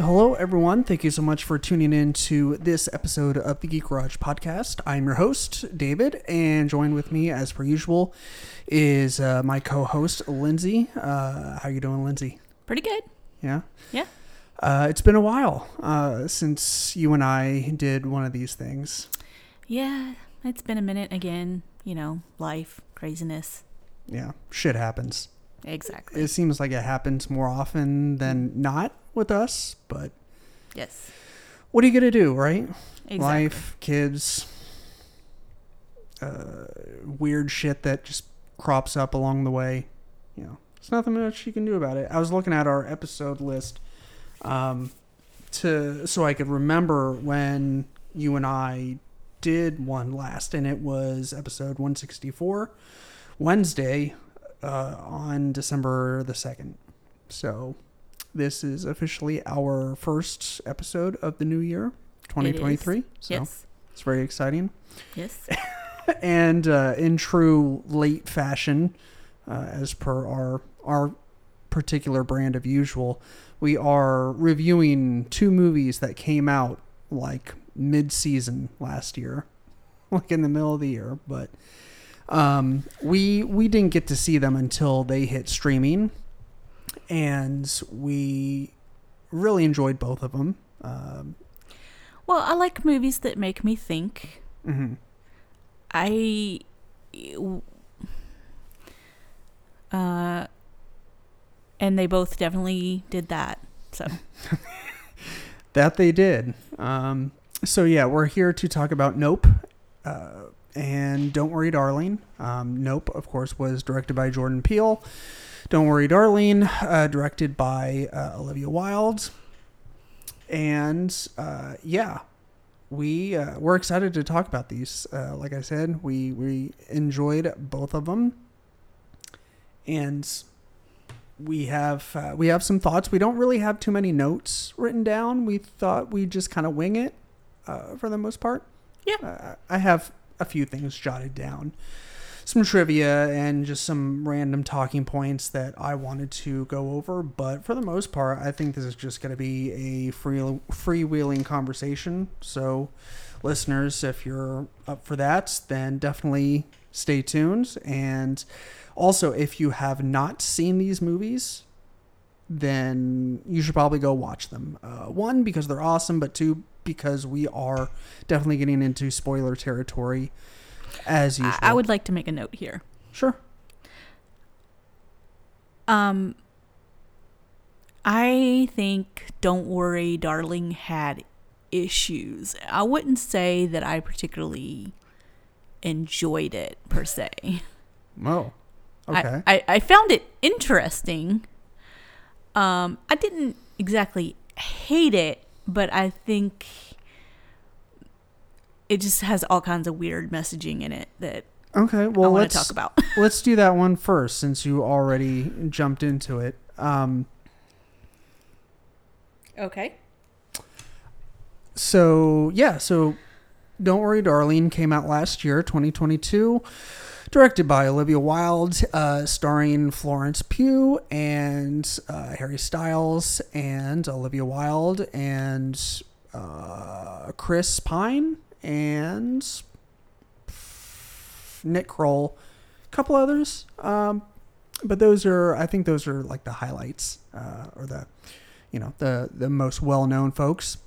Hello, everyone. Thank you so much for tuning in to this episode of the Geek Garage podcast. I'm your host, David, and joined with me, as per usual, is uh, my co-host, Lindsay. Uh, how you doing, Lindsay? Pretty good. Yeah. Yeah. Uh, it's been a while uh, since you and I did one of these things. Yeah, it's been a minute again. You know, life, craziness. Yeah, shit happens. Exactly. It seems like it happens more often than not with us, but yes. what are you gonna do, right? Exactly. Life, kids, uh, weird shit that just crops up along the way. You know, there's nothing much you can do about it. I was looking at our episode list, um, to so I could remember when you and I did one last, and it was episode 164, Wednesday, uh, on December the second. So, this is officially our first episode of the new year, 2023. So Yes. it's very exciting. Yes. And uh, in true late fashion, uh, as per our our particular brand of usual, we are reviewing two movies that came out like mid-season last year, like in the middle of the year. But um, we we didn't get to see them until they hit streaming, and we really enjoyed both of them. Um, well, I like movies that make me think. mhm. I. Uh, and they both definitely did that. So, That they did. Um, so yeah, we're here to talk about Nope. Uh, and Don't Worry, Darling. Um, nope, of course, was directed by Jordan Peele. Don't Worry, Darling, uh, directed by uh, Olivia Wilde. And uh, yeah, we uh, we're excited to talk about these. Uh, like I said, we we enjoyed both of them, and we have uh, we have some thoughts. We don't really have too many notes written down. We thought we'd just kind of wing it uh, for the most part. Yeah. uh, I have a few things jotted down, some trivia and just some random talking points that I wanted to go over. But for the most part, I think this is just going to be a free freewheeling conversation. So, listeners, if you're up for that, then definitely stay tuned. And also, if you have not seen these movies, then you should probably go watch them. Uh, one, because they're awesome, but two, because we are definitely getting into spoiler territory as usual. I, I would like to make a note here. Sure. Um, I think Don't Worry, Darling had issues. I wouldn't say that I particularly enjoyed it per se. Oh. Okay. I, I, I found it interesting. Um, I didn't exactly hate it, but I think it just has all kinds of weird messaging in it that okay. I Well, want let's to talk about. let's do that one first, since you already jumped into it. Um, Okay. so yeah, so don't worry, darling came out last year, 2022, directed by Olivia Wilde, uh, starring Florence Pugh and uh, Harry Styles and Olivia Wilde and uh, Chris Pine and Nick Kroll, a couple others. Um, but those are, I think, those are like the highlights uh, or the, you know, the the most well known folks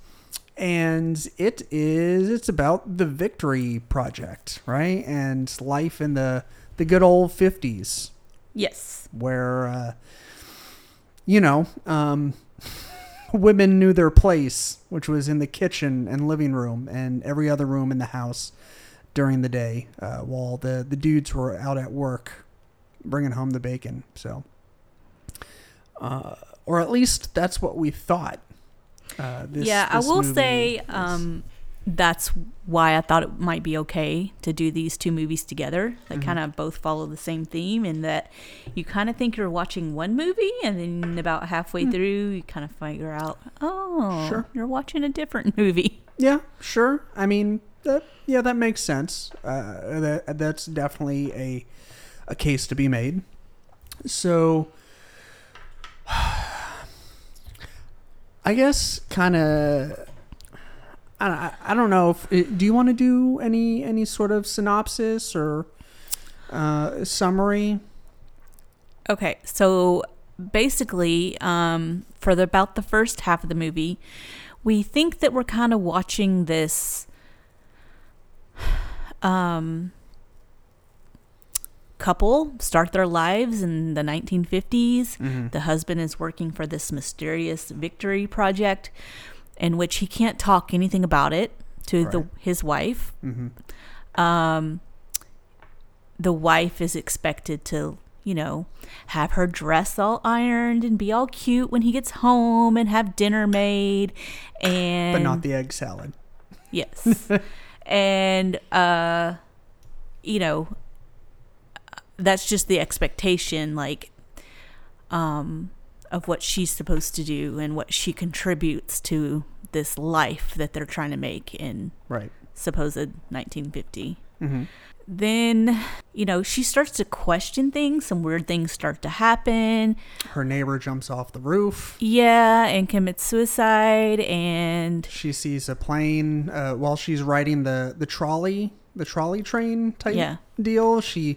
and it is it's about the victory project right and life in the the good old 50s Yes. where uh, you know um, women knew their place which was in the kitchen and living room and every other room in the house during the day uh, while the the dudes were out at work bringing home the bacon. So uh, or at least that's what we thought uh, this, yeah, I will say um, that's why I thought it might be okay to do these two movies together that Mhm. kind of both follow the same theme, in that you kind of think you're watching one movie, and then about halfway through, you kind of figure out, oh, Sure. you're watching a different movie. Yeah, sure. I mean, that, yeah, that makes sense. Uh, that that's definitely a a case to be made. So, I guess kind of. I, I- I don't know. If, eh, do you want to do any any sort of synopsis or uh, summary? Okay, so basically, um, for the, about the first half of the movie, we think that we're kind of watching this um, couple start their lives in the 1950s. Mm-hmm. The husband is working for this mysterious victory project in which he can't talk anything about it to the, his wife. Mm-hmm. Um, the wife is expected to, you know, have her dress all ironed and be all cute when he gets home and have dinner made and But not the egg salad. Yes. and uh you know that's just the expectation like um of what she's supposed to do and what she contributes to this life that they're trying to make in Right. supposed 1950. Mm-hmm. Then, you know, she starts to question things, some weird things start to happen. Her neighbor jumps off the roof. Yeah, and commits suicide and She sees a plane uh, while she's riding the the trolley, the trolley train type Yeah. deal. She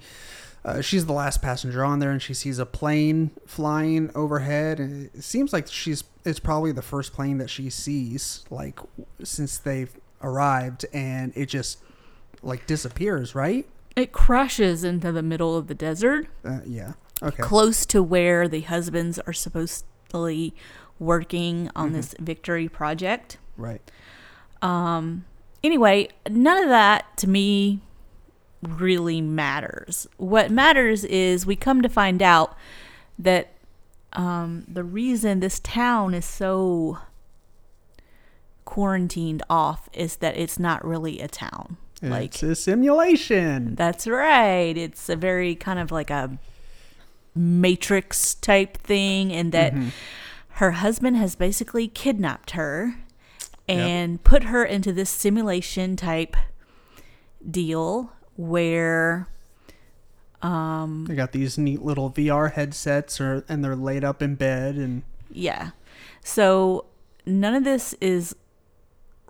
uh, she's the last passenger on there, and she sees a plane flying overhead. And it seems like she's it's probably the first plane that she sees, like since they've arrived, and it just like disappears. Right? it crashes into the middle of the desert. Uh, yeah. Okay. close to where the husbands are supposedly working on Mm-hmm. this victory project. Right. Um, anyway, none of that to me really matters. What matters is we come to find out that um, the reason this town is so quarantined off is that it's not really a town. Like it's a simulation. that's right. It's a very kind of like a matrix type thing, and that Mhm. her husband has basically kidnapped her and put her into this simulation type deal where um They got these neat little VR headsets, or and they're laid up in bed, and yeah. So none of this is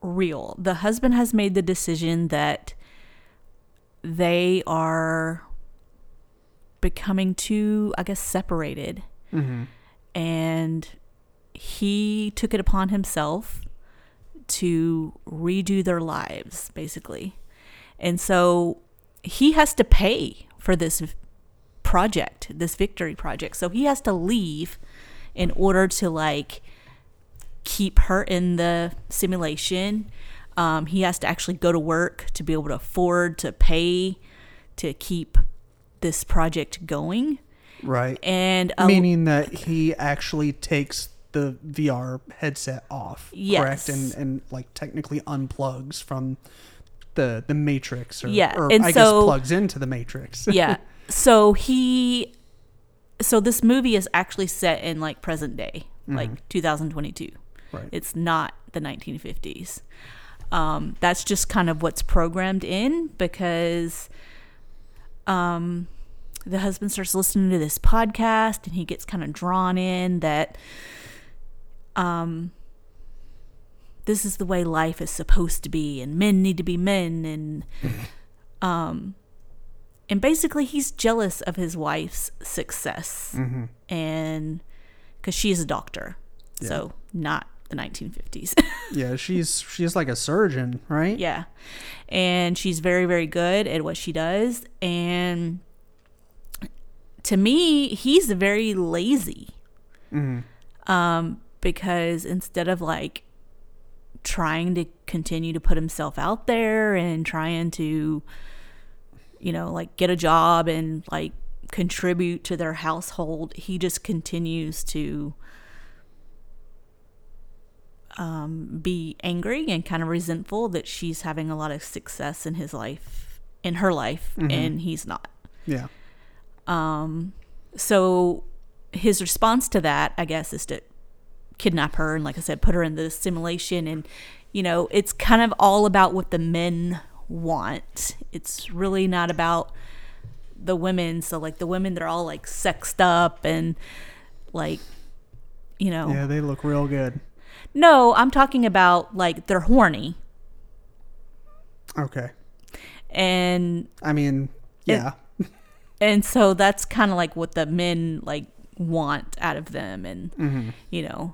real. The husband has made the decision that they are becoming too i guess separated. Mm-hmm. and he took it upon himself to redo their lives basically. And so he has to pay for this project this victory project so he has to leave in order to like keep her in the simulation um, he has to actually go to work to be able to afford to pay to keep this project going right. and a, Meaning that he actually takes the VR headset off, correct? And and like technically unplugs from the the matrix, or, Yeah, or and I so- guess plugs into the matrix. yeah. So he, so this movie is actually set in like present day, like 2022. right. It's not the 1950s. Um, that's just kind of what's programmed in because um, the husband starts listening to this podcast and he gets kind of drawn in that um, this is the way life is supposed to be and men need to be men and um, and basically he's jealous of his wife's success mm-hmm. and because she is a doctor so not the 1950s Yeah, she's she's like a surgeon, right? yeah and she's very very good at what she does and to me he's very lazy Mm-hmm. um, because instead of like trying to continue to put himself out there and trying to you know like get a job and like contribute to their household he just continues to um, be angry and kind of resentful that she's having a lot of success in his life in her life Mhm. and he's not Yeah. um, so his response to that, I guess, is to kidnap her and, like I said, put her in the simulation. And, you know, it's kind of all about what the men want. It's really not about the women. So, like, the women, they're all like sexed up and, like, you know, Yeah, they look real good. No, I'm talking about like they're horny. Okay. And I mean, yeah. and so that's kind of like what the men like want out of them and Mm-hmm. you know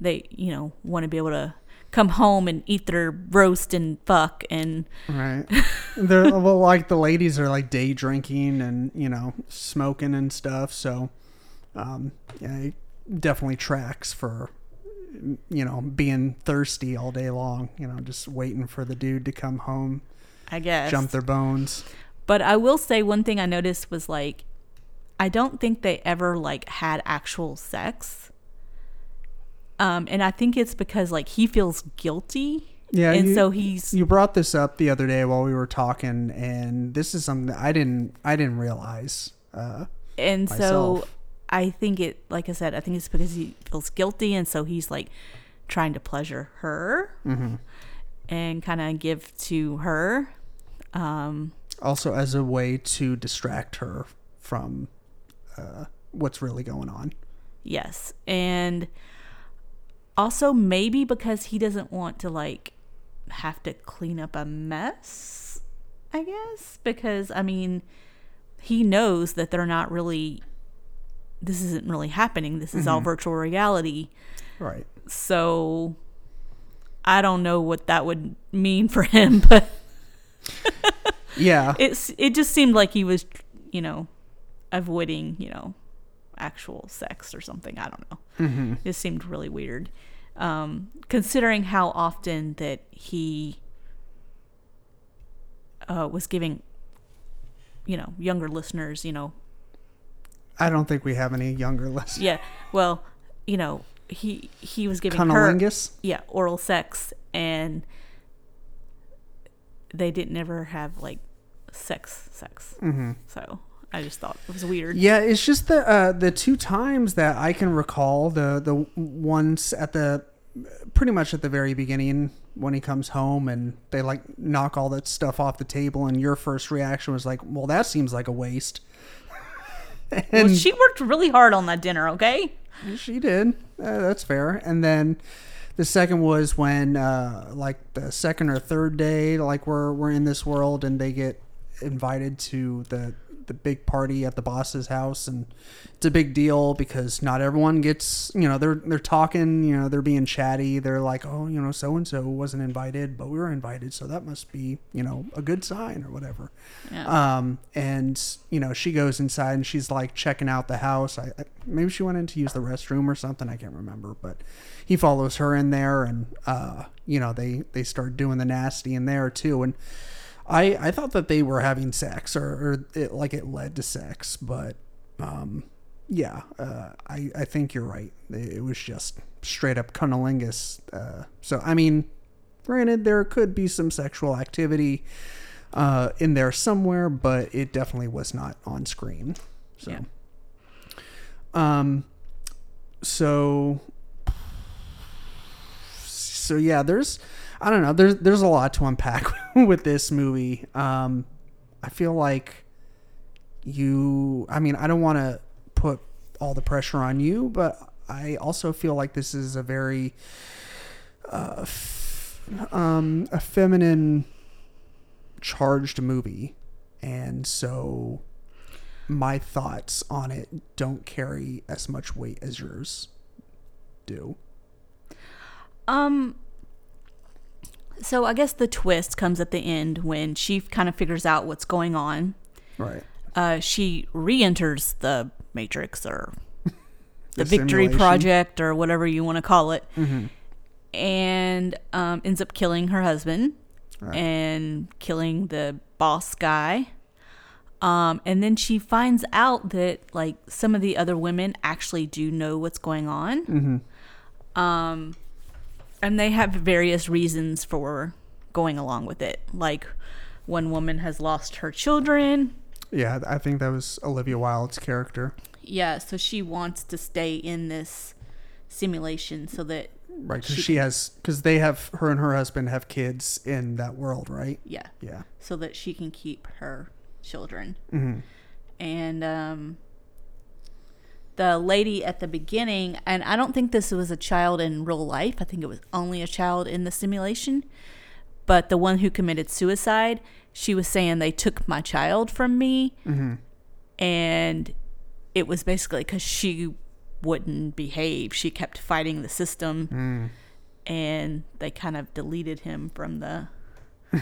they you know want to be able to come home and eat their roast and fuck and Right. They're well, like the ladies are like day drinking and you know smoking and stuff. So, um, yeah, it definitely tracks for you know being thirsty all day long. You know, just waiting for the dude to come home, i guess jump their bones. but i will say one thing i noticed was like i don't think they ever like had actual sex um and i think it's because like he feels guilty Yeah, and you- so he's You brought this up the other day while we were talking, and this is something that I didn't I didn't realize. Uh, and so. I think it, like I said, I think it's because he feels guilty, and so he's like trying to pleasure her Mm-hmm. and kind of give to her. Um, also, as a way to distract her from uh, what's really going on. yes, and also maybe because he doesn't want to like have to clean up a mess. I guess because I mean, he knows that they're not really. This isn't really happening. This is all mm-hmm. virtual reality. Right. So I don't know what that would mean for him, but Yeah. it's it just seemed like he was, you know, avoiding, you know, actual sex or something. I don't know. mm-hmm. It seemed really weird. Um, considering how often that he uh, was giving, you know, younger listeners, you know, I don't think we have any younger listeners. yeah, well, you know, he he was giving her yeah oral sex and they didn't ever have like sex sex Mm-hmm. so i just thought it was weird Yeah, it's just the uh, the two times that I can recall the the ones at the pretty much at the very beginning when he comes home and they like knock all that stuff off the table and your first reaction was like, well, that seems like a waste. well she worked really hard on that dinner okay She did. Uh, that's fair. And then the second was when, uh, like the second or third day, like we're we're in this world, and they get invited to the the big party at the boss's house, and it's a big deal because not everyone gets. You know, they're they're talking. You know, they're being chatty. They're like, oh, you know, so and so wasn't invited, but we were invited, so that must be you know a good sign or whatever. yeah Um, and you know, she goes inside and she's like checking out the house. I, I maybe she went in to use the restroom or something. I can't remember, but he follows her in there, and uh, you know, they they start doing the nasty in there too. And I I thought that they were having sex or, or it, like it led to sex, but um, yeah, uh, I I think you're right. It, it was just straight up cunnilingus. Uh, so I mean, granted, there could be some sexual activity uh, in there somewhere, but it definitely was not on screen. So, Yeah. um, so, so yeah, there's, I don't know, there's there's a lot to unpack with this movie. Um, I feel like you, I mean, I don't want to put all the pressure on you, but I also feel like this is a very, uh, f- um, a feminine charged movie. And so my thoughts on it don't carry as much weight as yours do. Um so i guess the twist comes at the end when she kind of figures out what's going on right uh she re-enters the matrix or the, The victory simulation. project or whatever you want to call it mm-hmm. and um, ends up killing her husband Right. and killing the boss guy. Um, and then she finds out that like some of the other women actually do know what's going on. Mm-hmm. Um, and they have various reasons for going along with it. Like one woman has lost her children. yeah i think that was olivia wilde's character Yeah, so she wants to stay in this simulation so that right because She- she, has because they have her and her husband have kids in that world right yeah, yeah so that she can keep her children. mm-hmm. and um, the lady at the beginning, and I don't think this was a child in real life. I think it was only a child in the simulation. But the one who committed suicide, she was saying they took my child from me, mm-hmm. and it was basically because she wouldn't behave. She kept fighting the system, mm. and they kind of deleted him from the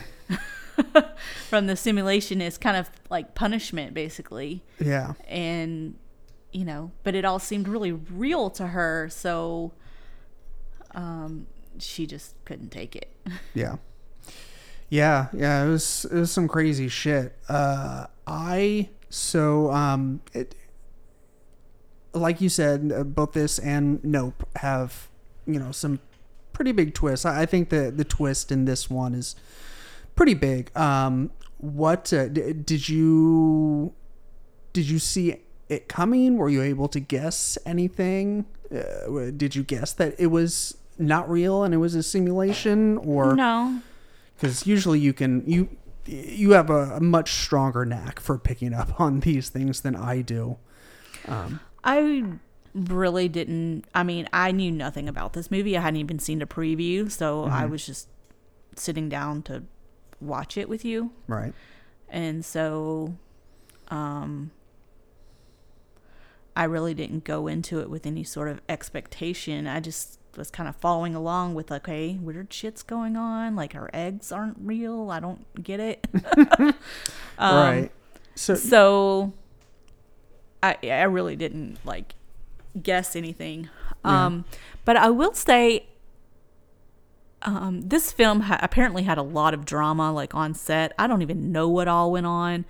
from the simulation as kind of like punishment, basically Yeah. and you know but it all seemed really real to her so um she just couldn't take it Yeah. Yeah, yeah, it was it was some crazy shit. Uh I so um it like you said, uh, both this and Nope have, you know, some pretty big twists. I, I think the the twist in this one is pretty big. Um what uh, d- did you did you see it coming? Were you able to guess anything? Uh, did you guess that it was not real and it was a simulation or no because usually you can you you have a, a much stronger knack for picking up on these things than I do. Um, i really didn't i mean i knew nothing about this movie i hadn't even seen a preview so i was just sitting down to watch it with you right. and so um I really didn't go into it with any sort of expectation. I just was kind of following along with like, okay, weird shit's going on. Like our eggs aren't real. I don't get it. Um, right. So So I I really didn't like guess anything. Yeah. Um but I will say um this film ha- apparently had a lot of drama like on set. I don't even know what all went on.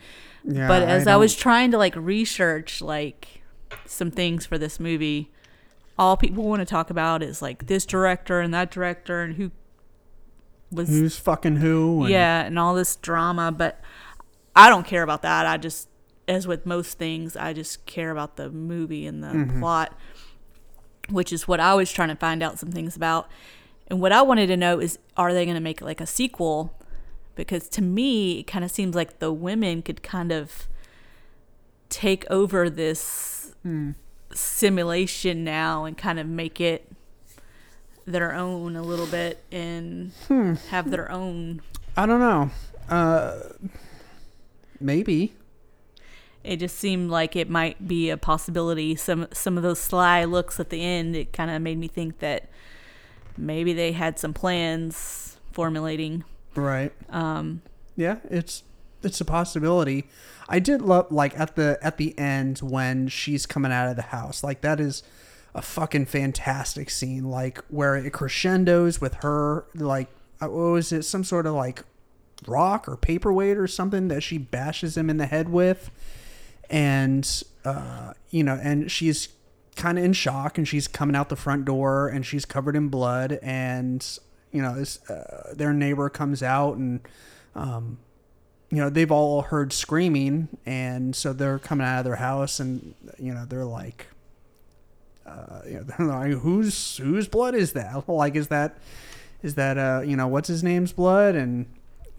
yeah, but as I, don't- was trying to like research like some things for this movie, all people want to talk about is like this director and that director and who was who's fucking who? and- yeah, and all this drama, but I don't care about that. I just, as with most things, I just care about the movie and the mm-hmm. plot, which is what I was trying to find out some things about. And what I wanted to know is, are they going to make like a sequel? Because to me, it kind of seems like the women could kind of take over this simulation now and kind of make it their own a little bit and have their own I don't know. Uh, maybe. it just seemed like it might be a possibility. Some some of those sly looks at the end, it kind of made me think that maybe they had some plans formulating. Right. Um, Yeah, it's it's a possibility. I did love like at the at the end when she's coming out of the house. Like that is a fucking fantastic scene. Like where it crescendos with her like uh, what was it? Some sort of like rock or paperweight or something that she bashes him in the head with, and uh, you know, and she's kind of in shock, and she's coming out the front door, and she's covered in blood, and you know, this, uh, their neighbor comes out and um, you know they've all heard screaming and so they're coming out of their house and you know they're like uh, you know they're like whose whose blood is that? Like is that is that uh you know what's his name's blood? And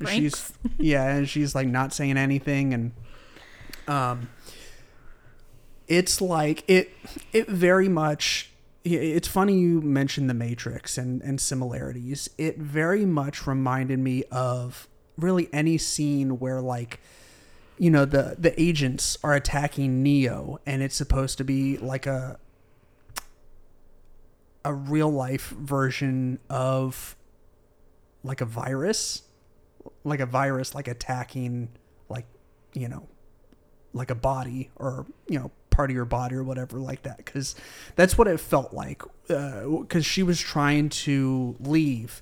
she's yeah and she's like not saying anything and um it's like it it very much it's funny you mentioned the matrix and and similarities. It very much reminded me of really any scene where like you know the the agents are attacking neo and it's supposed to be like a a real life version of like a virus like a virus like attacking like you know like a body or you know part of your body or whatever like that. Because that's what it felt like uh, because she was trying to leave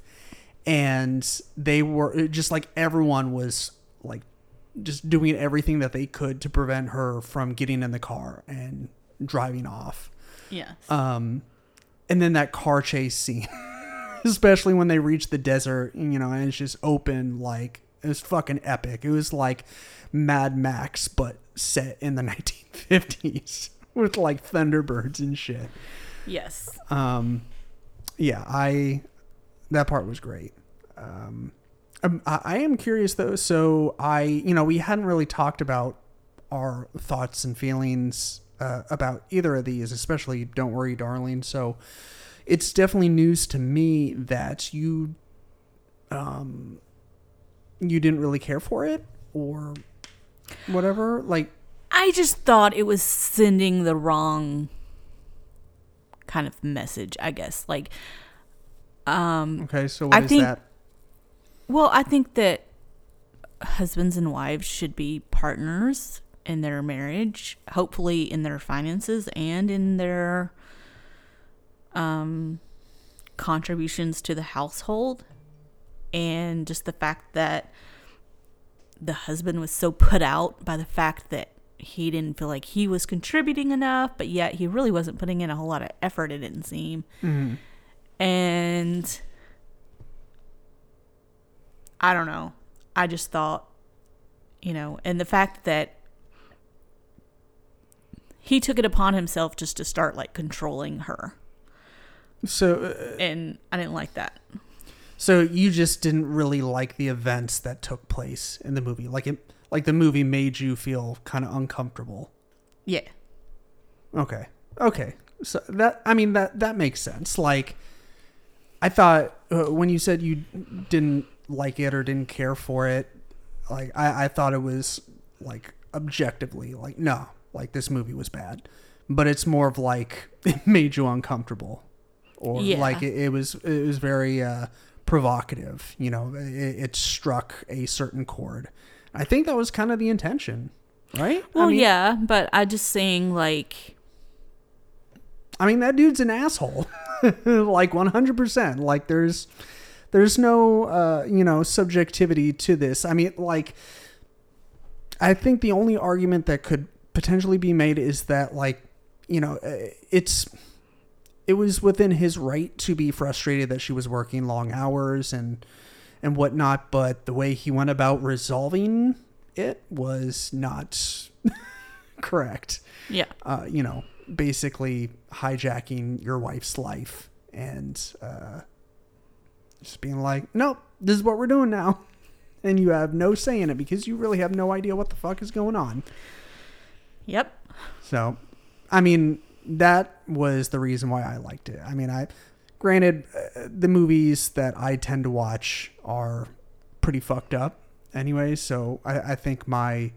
and they were just like everyone was like just doing everything that they could to prevent her from getting in the car and driving off yes. um and then that car chase scene especially when they reach the desert you know and it's just open like it was fucking epic it was like mad max but set in the 1950s with like thunderbirds and shit yes. um yeah i that part was great um um, I, I am curious though so i you know we hadn't really talked about our thoughts and feelings uh, about either of these, especially "Don't Worry, Darling." So it's definitely news to me that you um you didn't really care for it or whatever. Like, I just thought it was sending the wrong kind of message, I guess. Like, um, okay, so what I is think- that? Well, I think that husbands and wives should be partners in their marriage, hopefully in their finances and in their um, contributions to the household. And just the fact that the husband was so put out by the fact that he didn't feel like he was contributing enough, but yet he really wasn't putting in a whole lot of effort, it didn't seem. Mhm. And I don't know. I just thought, you know, and the fact that he took it upon himself just to start like controlling her. So, uh, And I didn't like that. so you just didn't really like the events that took place in the movie. Like it, like the movie made you feel kind of uncomfortable. Yeah. Okay. Okay. So that I mean that that makes sense. Like I thought uh, when you said you didn't like it or didn't care for it, like I, I thought it was like objectively like no, like this movie was bad. But it's more of like it made you uncomfortable, or Yeah. like it, it was it was very uh, provocative. You know, it, it struck a certain chord. I think that was kind of the intention, right? I Well, mean- yeah, but I just saying like I mean, that dude's an asshole. like 100%. Like there's there's no uh, you know, subjectivity to this. I mean, like I think the only argument that could potentially be made is that like, you know, uh, it's it was within his right to be frustrated that she was working long hours and and whatnot, but the way he went about resolving it was not correct yeah. uh, you know, basically hijacking your wife's life and uh, just being like, nope, this is what we're doing now. And you have no say in it because you really have no idea what the fuck is going on. Yep. So, I mean, that was the reason why I liked it. I mean, I, granted, uh, the movies that I tend to watch are pretty fucked up anyway. So I, I think my,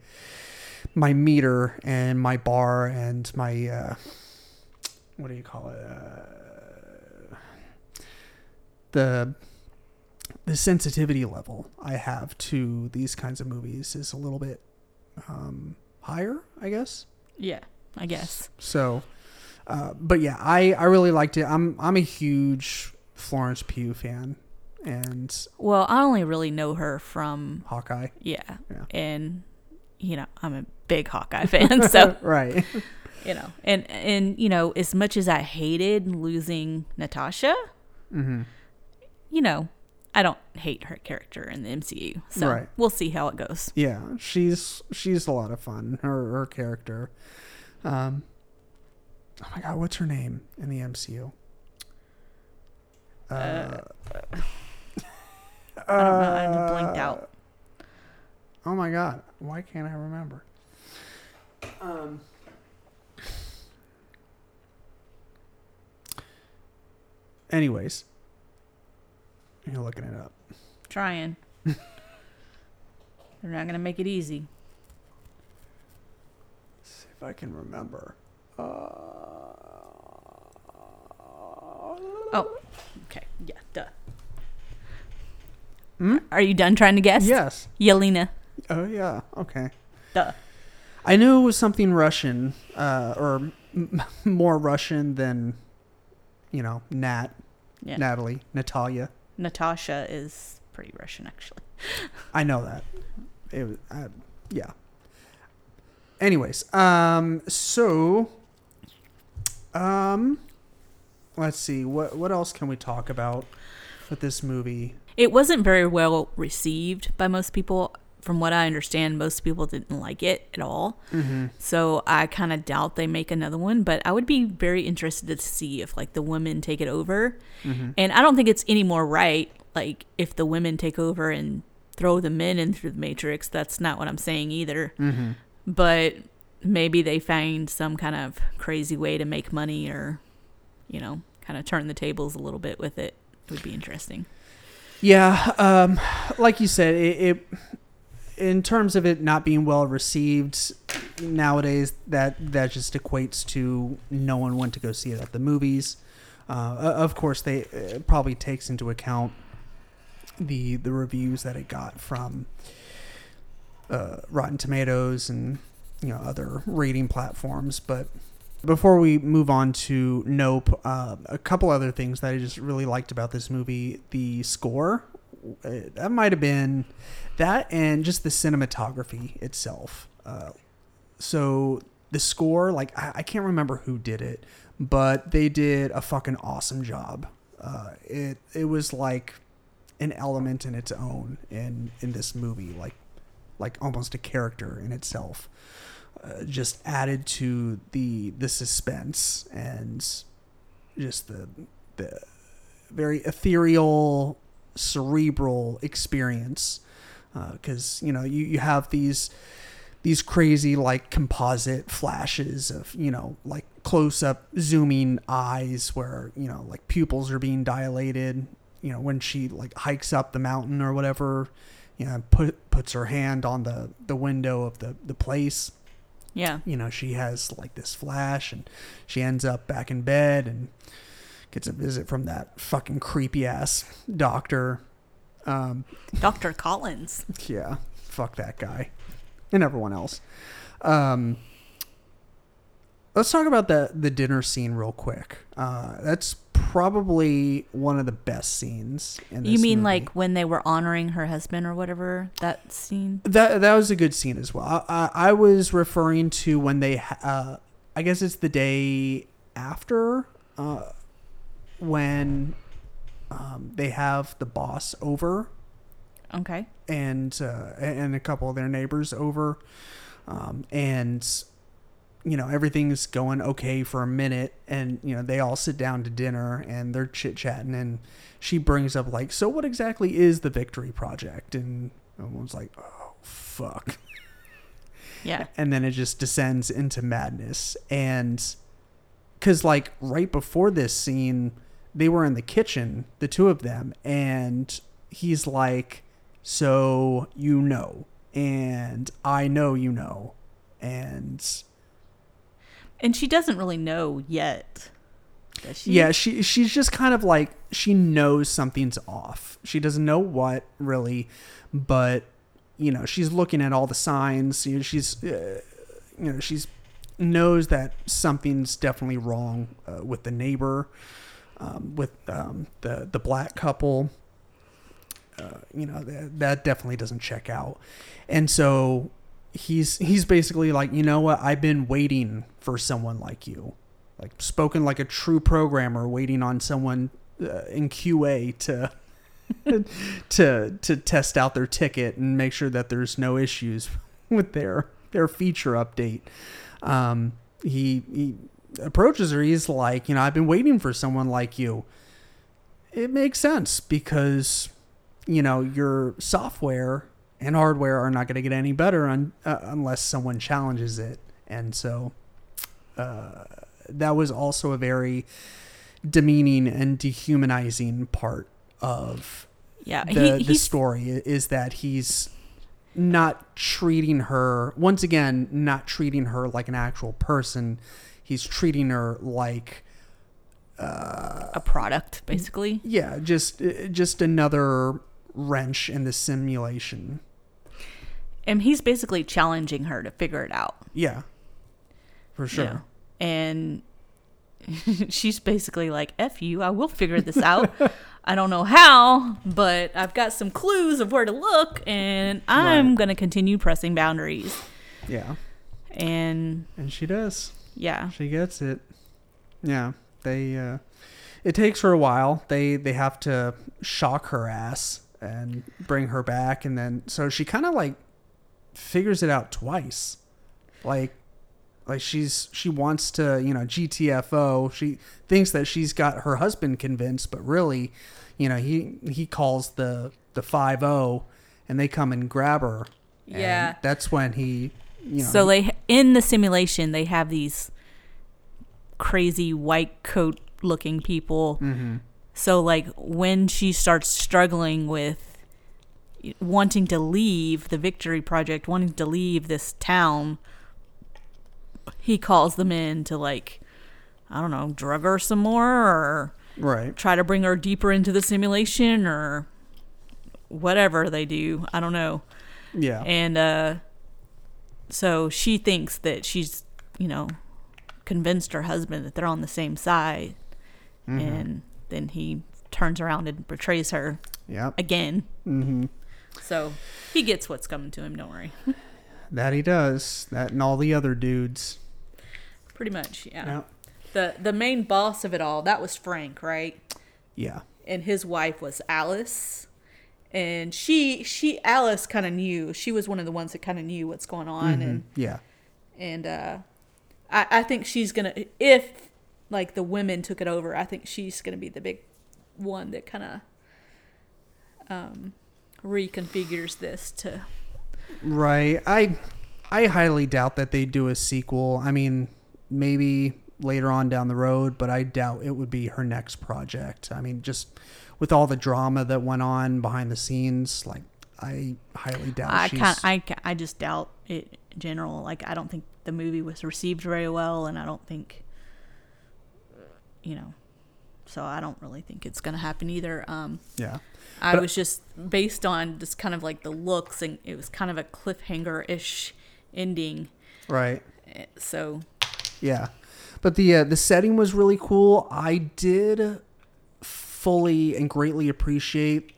my meter and my bar and my, uh, what do you call it? Uh, the, the sensitivity level I have to these kinds of movies is a little bit um, higher, I guess. Yeah. I guess. So, uh, but yeah, I, I really liked it. I'm I'm a huge Florence Pugh fan and Well, I only really know her from Hawkeye. yeah. Yeah. And you know, I'm a big Hawkeye fan, so right. you know and and you know as much as i hated losing natasha hmm you know i don't hate her character in the mcu so Right. we'll see how it goes Yeah, she's she's a lot of fun. Her her character. Um. Oh my god, what's her name in the MCU? Uh, i don't know i'm blinked uh, out Oh my god, why can't I remember? Um. Anyways, you're looking it up. trying they're not gonna make it easy Let's see if I can remember. Uh, oh okay yeah duh Hmm? are you done trying to guess Yes. yelena Oh yeah. Okay. duh I knew it was something Russian, uh, or m- more Russian than, you know, Nat, yeah Natalie, Natalia. Natasha is pretty russian actually I know that. It was, uh, yeah. Anyways, um, so, um, let's see what what else can we talk about with this movie? It wasn't very well received by most people. From what I understand, most people didn't like it at all. Mm-hmm. So I kind of doubt they make another one, but I would be very interested to see if like the women take it over. Mm-hmm. And I don't think it's any more right like if the women take over and throw the men into the matrix. That's not what I'm saying either. Mm-hmm. But maybe they find some kind of crazy way to make money or, you know, kind of turn the tables a little bit with it. It would be interesting. Yeah, um, like you said, it, it in terms of it not being well received nowadays, that that just equates to no one went to go see it at the movies. Uh, of course, they it probably takes into account the the reviews that it got from uh, Rotten Tomatoes and you know other rating platforms, but before we move on to Nope, uh, a couple other things that I just really liked about this movie: the score. That might have been that, and just the cinematography itself. Uh, so the score, like I, I, can't remember who did it, but they did a fucking awesome job. Uh, it it was like an element in its own in in this movie, like like almost a character in itself. Uh, just added to the the suspense and just the the very ethereal, cerebral experience. Because uh, you know you, you have these these crazy like composite flashes of you know like close up zooming eyes where you know like pupils are being dilated you know when she like hikes up the mountain or whatever you know put puts her hand on the the window of the the place yeah. You know, she has like this flash and she ends up back in bed and gets a visit from that fucking creepy ass doctor. Um, Dr. Collins. Yeah. Fuck that guy and everyone else. Um, let's talk about the the dinner scene real quick. Uh, that's probably one of the best scenes. In you mean movie. like when they were honoring her husband or whatever? That scene. That that was a good scene as well. I, I was referring to when they. Uh, I guess it's the day after uh, when um, they have the boss over. Okay. And uh, and a couple of their neighbors over, um, and you know everything's going okay for a minute. And you know they all sit down to dinner and they're chit chatting. And she brings up like so what exactly is the victory project? And everyone's like oh fuck. Yeah. And then it just descends into madness. And because like right before this scene they were in the kitchen the two of them and he's like so you know and i know you know and and she doesn't really know yet. She? Yeah, she she's just kind of like she knows something's off. She doesn't know what really, but you know she's looking at all the signs. You know, she's uh, you know she's knows that something's definitely wrong uh, with the neighbor, um, with um, the the black couple. Uh, you know that that definitely doesn't check out, and so he's he's basically like, you know what? I've been waiting for someone like you, like spoken like a true programmer, waiting on someone uh, in QA to to to test out their ticket and make sure that there's no issues with their their feature update. Um, he he approaches her. He's like, you know, I've been waiting for someone like you. It makes sense because you know your software and hardware are not going to get any better un, uh, unless someone challenges it. And so uh, that was also a very demeaning and dehumanizing part of yeah, the, he, the story is that he's not treating her once again not treating her like an actual person he's treating her like uh, a product basically yeah just just another wrench in the simulation and he's basically challenging her to figure it out. Yeah. For sure. You know? And she's basically like, F you, I will figure this out. I don't know how, but I've got some clues of where to look, and I'm right. going to continue pressing boundaries. Yeah. And and she does. Yeah. She gets it. Yeah. They uh it takes her a while. They they have to shock her ass and bring her back and then so she kind of like figures it out twice. Like like she's she wants to, you know, GTFO. She thinks that she's got her husband convinced, but really, you know, he he calls the the 50 and they come and grab her. Yeah. that's when he you know, So they in the simulation they have these crazy white coat looking people. hmm So like when she starts struggling with wanting to leave the Victory Project, wanting to leave this town, he calls them in to like I don't know, drug her some more or right. try to bring her deeper into the simulation or whatever they do. I don't know. Yeah. And uh, so she thinks that she's, you know, convinced her husband that they're on the same side. Mhm. And then he turns around and betrays her Yep. again. Mm-hmm. So he gets what's coming to him, don't worry. That he does. That and all the other dudes. Pretty much, yeah. Yeah. The the main boss of it all, that was Frank, right? Yeah. And his wife was Alice. And she she Alice kind of knew. She was one of the ones that kind of knew what's going on and Mhm. Yeah. and uh, I, I think she's gonna if like the women took it over i think she's gonna be the big one that kind of um, reconfigures this to Right. I I highly doubt that they do a sequel. I mean, maybe later on down the road, but I doubt it would be her next project. I mean, just with all the drama that went on behind the scenes, like I highly doubt i kind I, I just doubt it in general like i don't think the movie was received very well and i don't think you know so i don't really think it's gonna happen either um yeah. I But- was just based on just kind of like the looks, and it was kind of a cliffhanger ish ending. Right. Eh, So Yeah, but the uh, the setting was really cool. I did fully and greatly appreciate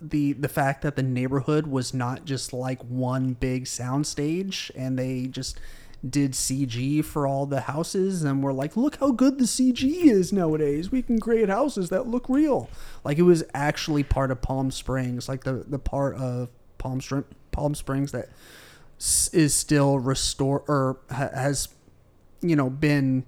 the the fact that the neighborhood was not just like one big soundstage, and they just did CG for all the houses, and we're like, look how good the CG is nowadays. We can create houses that look real. Like it was actually part of Palm Springs, like the the part of Palm Spring Palm Springs that is still restore or ha- has you know been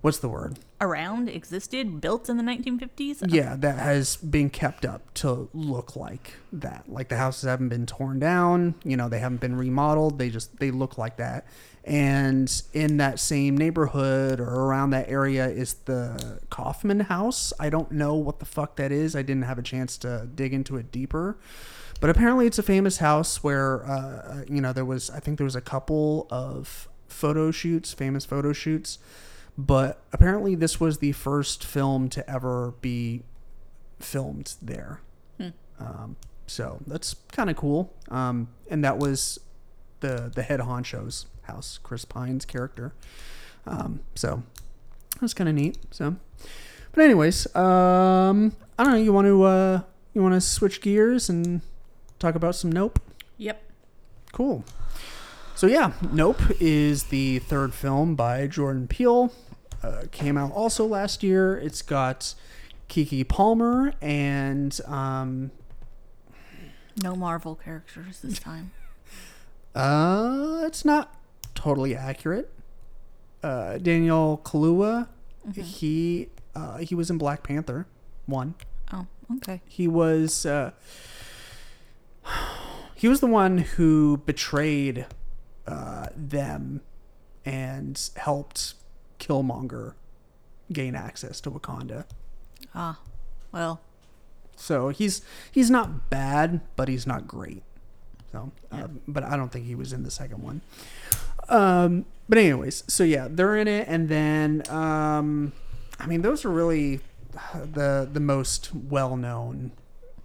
what's the word around existed, built in the 1950s. yeah that has been kept up to look like that. Like the houses haven't been torn down you know they haven't been remodeled they just they look like that. And in that same neighborhood or around that area is the Kaufmann house. I don't know what the fuck that is. I didn't have a chance to dig into it deeper. But apparently it's a famous house where uh, you know there was i think there was a couple of photo shoots famous photo shoots but apparently this was the first film to ever be filmed there Hmm. um, so that's kind of cool um, and that was the the head honcho's house chris pine's character um, so that's kind of neat so but anyways um, i don't know you want to uh, you want to switch gears and talk about some nope Yep. Cool. So yeah, Nope is the third film by Jordan Peele. Uh, came out also last year. It's got Keke Palmer and um, No Marvel characters this time. uh, it's not totally accurate. Uh, Daniel Kaluuya, he uh, he was in Black Panther one. Oh, okay. He was uh, he was the one who betrayed uh, them and helped Killmonger gain access to Wakanda. Ah, well, So he's he's not bad, but he's not great. So, uh, but I don't think he was in the second one. Um, but anyways, so yeah, they're in it, and then um, I mean, those are really the the most well known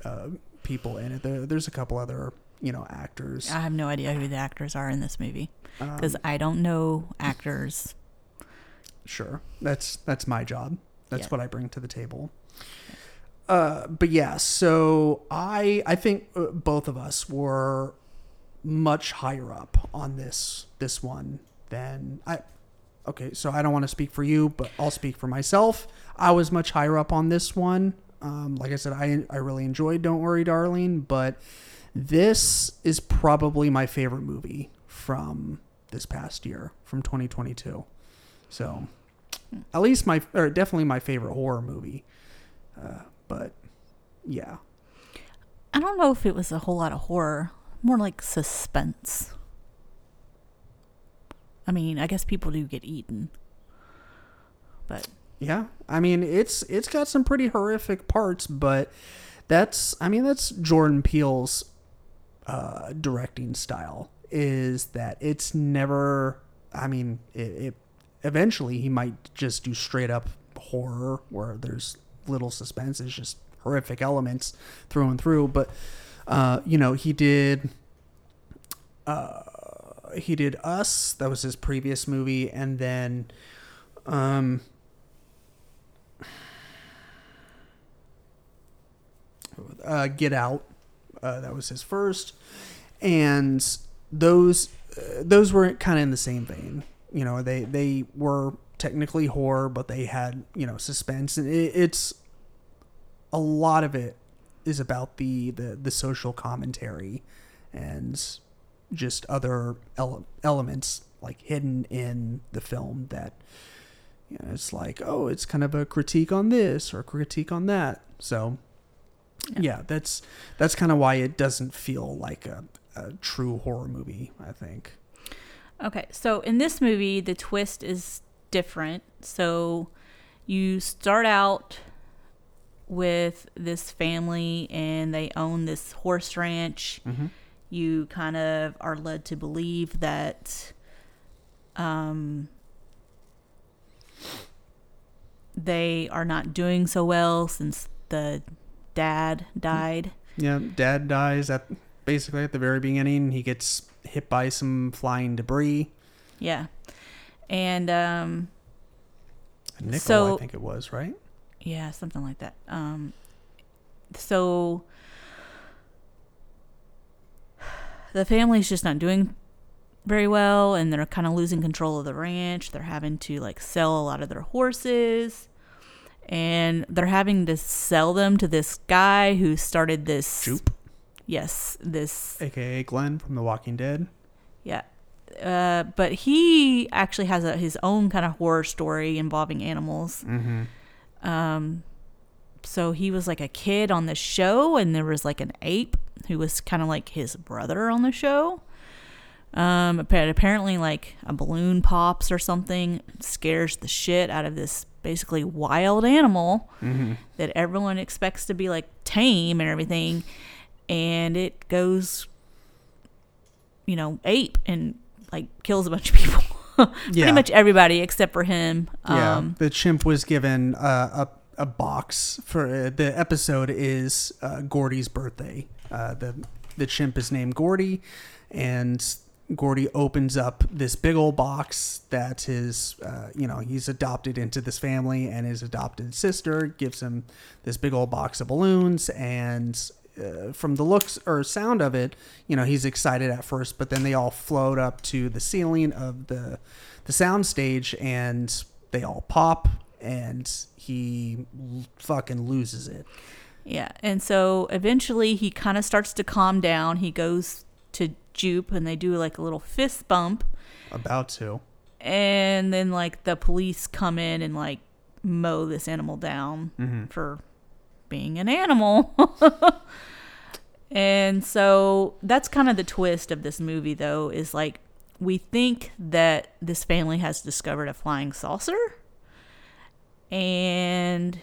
uh, people in it. There, there's a couple other you know actors. I have no idea who the actors are in this movie Um, because I don't know actors. Sure, that's that's my job. That's Yeah. what I bring to the table. Uh, but yeah, so I I think uh, both of us were much higher up on this this one than I. Okay, so I don't want to speak for you, but I'll speak for myself. I was much higher up on this one. Um, like I said, I I really enjoyed Don't Worry, Darling, but this is probably my favorite movie from this past year, from 2022. So, at least my, or definitely my favorite horror movie. Uh, but yeah, I don't know if it was a whole lot of horror, more like suspense. I mean, I guess people do get eaten. But Yeah, I mean it's it's got some pretty horrific parts, but that's I mean that's Jordan Peele's uh, directing style is that it's never. I mean, it, it eventually he might just do straight up horror where there's little suspense. It's just horrific elements through and through. But uh, you know, he did. Uh, he did Us. That was his previous movie, and then. Um, uh, Get Out. Uh, that was his first, and those uh, those were kind of in the same vein. You know, they they were technically horror, but they had you know suspense, and it, it's a lot of it is about the the, the social commentary and just other ele- elements like hidden in the film that you know it's like oh it's kind of a critique on this or critique on that so Yeah. yeah, that's that's kind of why it doesn't feel like a, a true horror movie. I think. Okay, so in this movie, the twist is different. So you start out with this family and they own this horse ranch. Mm-hmm. You kind of are led to believe that um, they are not doing so well since the dad died. Yeah, Dad dies at basically at the very beginning. He gets hit by some flying debris. Yeah. And um, A nickel, So- I think it was right. Yeah, something like that. Um, so the family's just not doing very well, and they're kind of losing control of the ranch. They're having to like sell a lot of their horses, and they're having to sell them to this guy who started this. Jupe, Yes, this. aka Glenn from The Walking Dead. Yeah. Uh, but he actually has a, his own kind of horror story involving animals. Mm-hmm. Um, so he was like a kid on the show, and there was like an ape who was kind of like his brother on the show. Um, but apparently, like a balloon pops or something scares the shit out of this basically wild animal Mm-hmm. that everyone expects to be like tame and everything, and it goes, you know, ape and like kills a bunch of people. Yeah, Pretty much everybody except for him. yeah. Um, the chimp was given uh, a a box for uh, the episode is uh, Gordy's birthday. Uh, the the chimp is named Gordy, and Gordy opens up this big old box that his uh, you know he's adopted into this family, and his adopted sister gives him this big old box of balloons and. Uh, from the looks or sound of it, you know he's excited at first, but then they all float up to the ceiling of the the sound stage, and they all pop, and he l- fucking loses it. Yeah. And so eventually he kind of starts to calm down. He goes to Jupe and they do like a little fist bump. About to. And then like the police come in and like mow this animal down Mm-hmm. for being an animal. and so that's kind of the twist of this movie though is like we think that this family has discovered a flying saucer and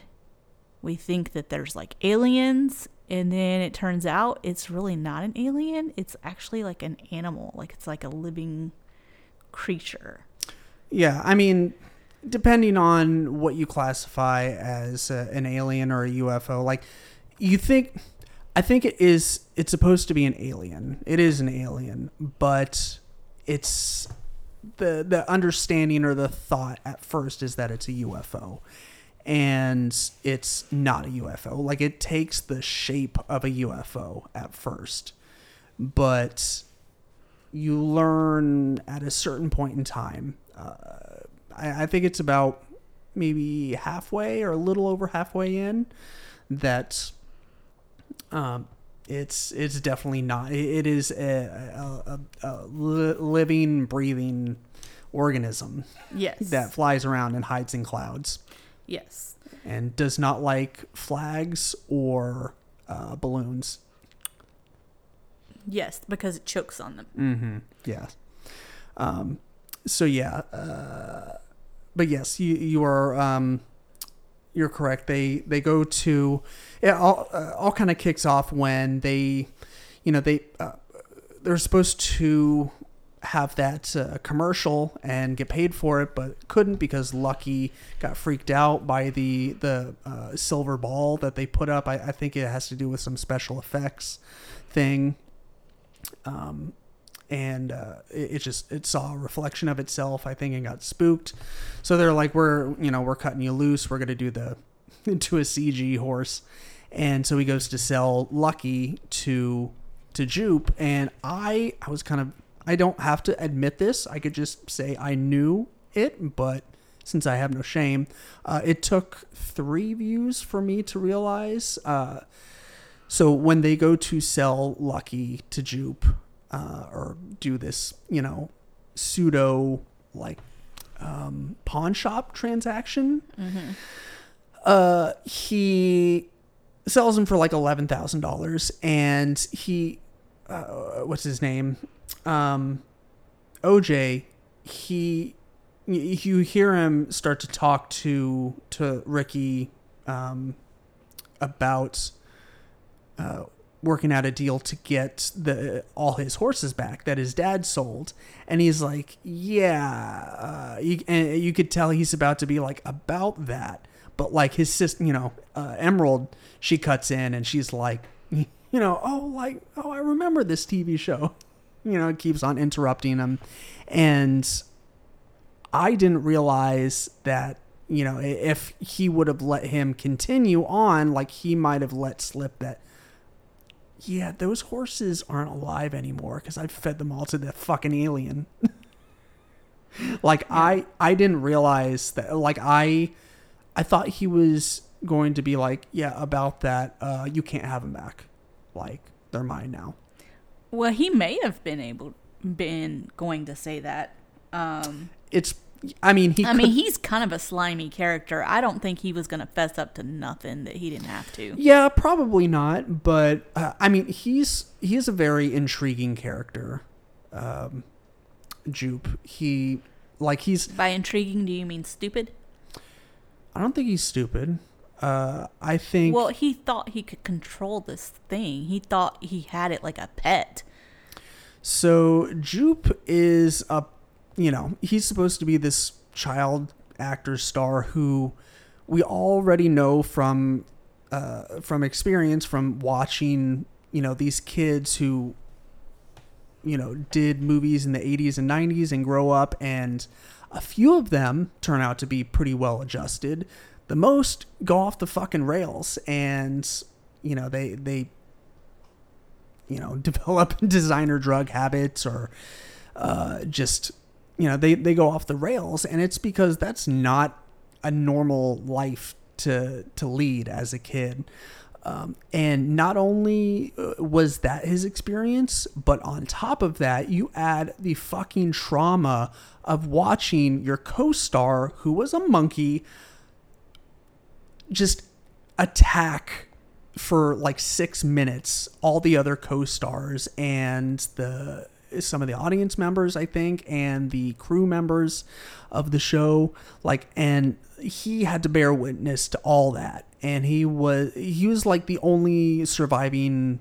we think that there's like aliens and then it turns out it's really not an alien. It's actually like an animal. Like it's like a living creature. Yeah, I mean, depending on what you classify as a, an alien or a UFO, like you think, I think it is. It's supposed to be an alien. It is an alien, but it's the the understanding or the thought at first is that it's a UFO. And it's not a UFO. Like it takes the shape of a UFO at first, but you learn at a certain point in time. Uh, I, I think it's about maybe halfway or a little over halfway in that um, it's it's definitely not. It, it is a, a, a, a living, breathing organism yes that flies around and hides in clouds yes and does not like flags or uh, balloons. yes because it chokes on them Mm-hmm. Yeah. Um, so yeah, uh, but yes, you you are um, you're correct. They they go to it all uh, all kind of kicks off when they, you know, they uh, they're supposed to have that uh, commercial and get paid for it, but couldn't because Lucky got freaked out by the the uh, silver ball that they put up. I, I think it has to do with some special effects thing. Um, and uh, it, it just it saw a reflection of itself, I think, and got spooked. So they're like, "We're you know we're cutting you loose. We're gonna do the to a CG horse." And so he goes to sell Lucky to to Jupe, and I I was kind of I don't have to admit this. I could just say I knew it, but since I have no shame, uh, it took three views for me to realize. Uh, so when they go to sell Lucky to Jupe, uh, or do this, you know, pseudo like um, pawn shop transaction, uh, he sells him for like eleven thousand dollars, and he, uh, what's his name, um, OJ, he, you hear him start to talk to to Ricky, um, about, uh, working out a deal to get the all his horses back that his dad sold. And he's like yeah uh, you, and you could tell he's about to be like about that. But like his sister you know uh, emerald she cuts in and she's like you know oh like oh i remember this tv show. You know it keeps on interrupting him. And i didn't realize that you know if he would have let him continue on like he might have let slip that yeah, those horses aren't alive anymore because I fed them all to the fucking alien. like I, I didn't realize that. Like I, I thought he was going to be like, yeah, about that. Uh, you can't have them back. Like they're mine now. Well, he may have been able been going to say that. Um, It's. I mean, he. I could, mean, he's kind of a slimy character. I don't think he was going to fess up to nothing that he didn't have to. Yeah, probably not. But uh, I mean, he's he is a very intriguing character. Um, Jupe. He like he's By intriguing, do you mean stupid? I don't think he's stupid. Uh, I think Well, he thought he could control this thing. He thought he had it like a pet. so. Jupe is a, you know, he's supposed to be this child actor star who we already know from, uh, from experience from watching, you know, these kids who, you know, did movies in the 80s and 90s and grow up, and a few of them turn out to be pretty well adjusted. The most go off the fucking rails, and you know they they you know develop designer drug habits or uh, just you know they they go off the rails, and it's because that's not a normal life to to lead as a kid. Um, and not only uh, was that his experience, but on top of that, you add the fucking trauma of watching your co star, who was a monkey, just attack for like six minutes all the other co-stars and the some of the audience members i think and the crew members of the show like and he had to bear witness to all that. And he was he was like the only surviving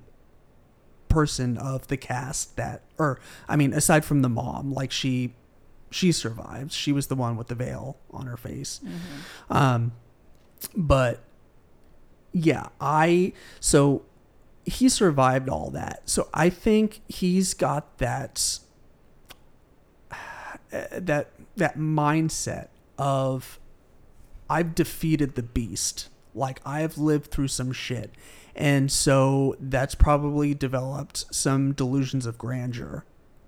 person of the cast that or i mean aside from the mom like she she survived. She was the one with the veil on her face. Um but yeah i so he survived all that. So i think he's got that that that mindset of i've defeated the beast. Like i've lived through some shit. And so that's probably developed some delusions of grandeur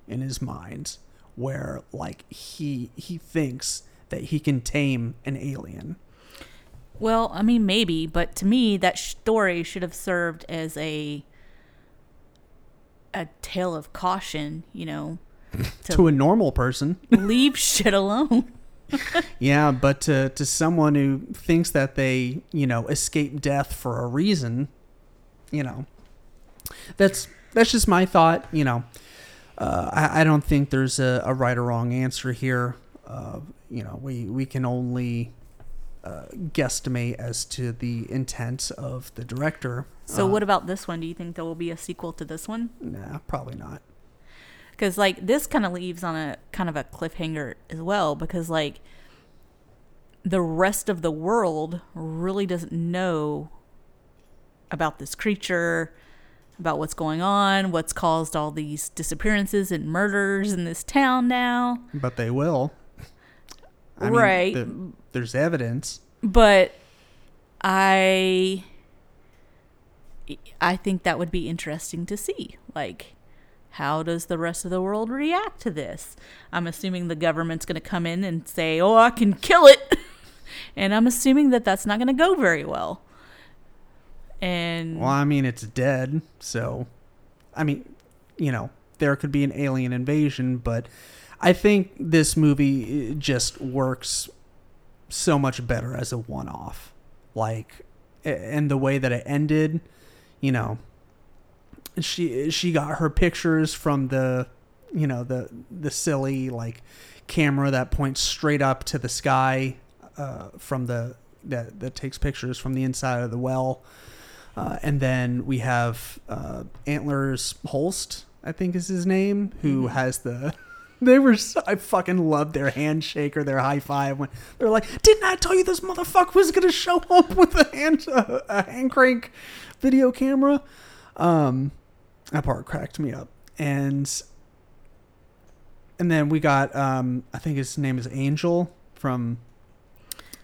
in his mind where like he he thinks that he can tame an alien Well, I mean, maybe, but to me, that story should have served as a a tale of caution. You know, to, to a normal person leave shit alone. Yeah, but to to someone who thinks that they, you know, escape death for a reason, you know, that's that's just my thought. You know, uh, I, I don't think there's a, a right or wrong answer here. Uh, you know, we we can only uh, guesstimate as to the intent of the director. So Uh, what about this one? Do you think there will be a sequel to this one? Nah, probably not. Because like this kind of leaves on a kind of a cliffhanger as well. Because like the rest of the world really doesn't know about this creature, about what's going on, what's caused all these disappearances and murders in this town now. But they will. Right. the- there's evidence. but I I think that would be interesting to see. Like how does the rest of the world react to this? I'm assuming the government's going to come in and say, "Oh, I can kill it." and I'm assuming that that's not going to go very well. And Well, I mean, it's dead, so I mean, you know, there could be an alien invasion, but I think this movie uh, just works so much better as a one-off. Like, a- and the way that it ended, you know, she she got her pictures from the, you know, the the silly like camera that points straight up to the sky uh, from the that that takes pictures from the inside of the well. Uh, and then we have uh, Antlers Holst, I think is his name, who Mhm. has the. They were. So, I fucking loved their handshake or their high five when they're like, "Didn't I tell you this motherfucker was gonna show up with a hand a, a hand crank video camera?" Um, that part cracked me up, and and then we got um, I think his name is Angel from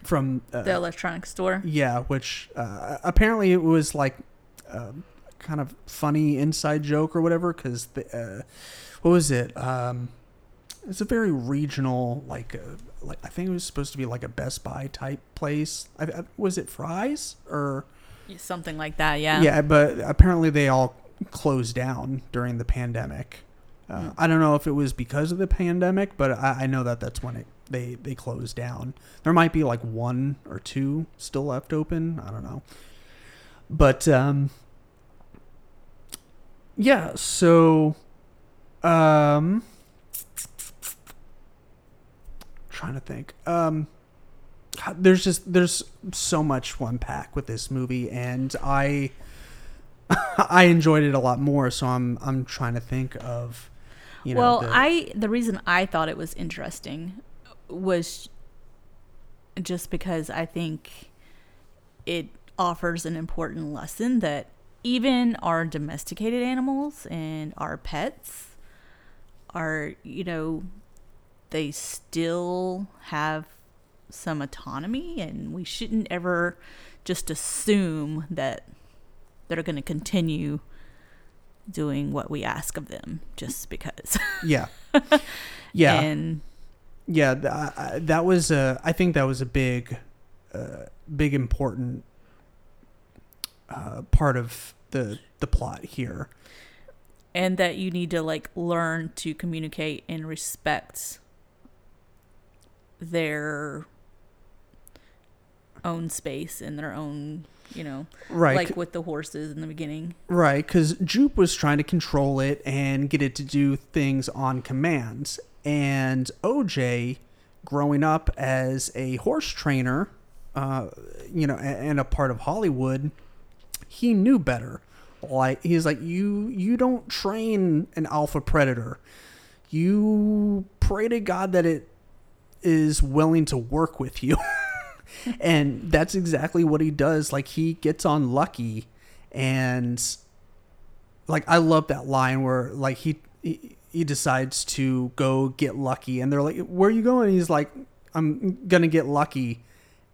from uh, the electronic store. yeah, which uh, apparently it was like uh, kind of funny inside joke or whatever. Because uh, what was it? Um, it's a very regional, like, uh, like I think it was supposed to be like a Best Buy type place. I, I, was it Fry's or Something like that, yeah. yeah? But apparently they all closed down during the pandemic. Uh, Hmm. I don't know if it was because of the pandemic, but I, I know that that's when it they they closed down. There might be like one or two still left open. I don't know, but um, yeah. So, um, trying to think. Um, there's just there's so much to unpack with this movie, and I I enjoyed it a lot more. So I'm I'm trying to think of. You know, well, the- I the reason I thought it was interesting was just because I think it offers an important lesson that even our domesticated animals and our pets are, you know, they still have some autonomy and we shouldn't ever just assume that they're going to continue doing what we ask of them just because. yeah, yeah. And yeah th- I- that was a i think that was a big uh, big important uh, part of the the plot here and that you need to like learn to communicate and respect their own space and their own, you know, right like with the horses in the beginning. right because jupe was trying to control it and get it to do things on command and oj growing up as a horse trainer uh, you know and a part of hollywood he knew better. Like he's like you you don't train an alpha predator. You pray to god that it is willing to work with you. And that's exactly what he does. Like he gets on lucky and like i love that line where like he he, he decides to go get lucky and they're like where are you going? He's like i'm gonna get lucky.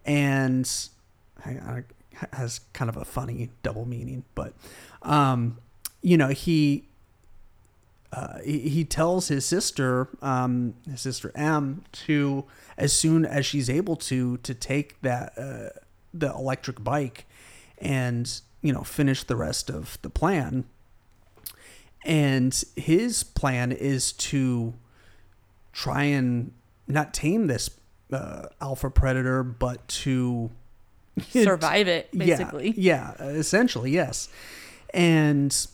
And has kind of a funny double meaning but um you know he uh, he, he tells his sister, um, his sister M, to as soon as she's able to to take that uh, the electric bike and you know finish the rest of the plan. And his plan is to try and not tame this uh, alpha predator, but to Survive it, basically. yeah, yeah, essentially, yes. And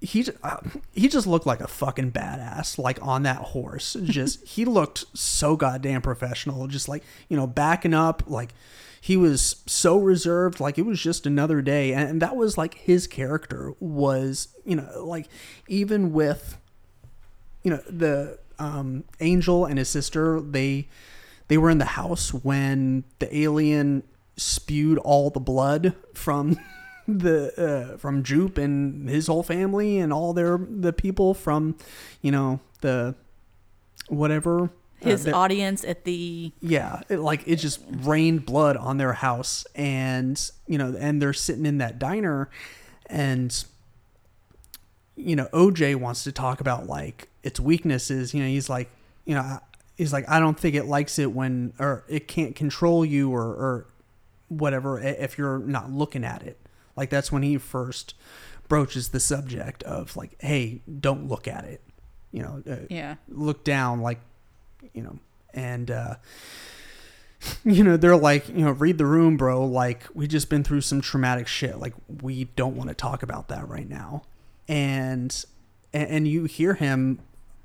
he uh, he just looked like a fucking badass like on that horse. Just he looked so goddamn professional. Just like you know backing up like he was so reserved like it was just another day. And, and that was like his character was you know like even with you know the um angel and his sister they they were in the house when the alien spewed all the blood from the uh, from Jupe and his whole family and all their the people from you know the whatever uh, His their- audience at the yeah it, like it just rained blood on their house and you know and they're sitting in that diner and you know oj wants to talk about like its weaknesses. You know he's like you know I- he's like i don't think it likes it when or it can't control you or or whatever if you're not looking at it like that's when he first broaches the subject of like hey don't look at it. You know uh, yeah. look down like you know and uh you know they're like you know read the room bro. Like we just been through some traumatic shit. Like we don't want to talk about that right now. And and, and you hear him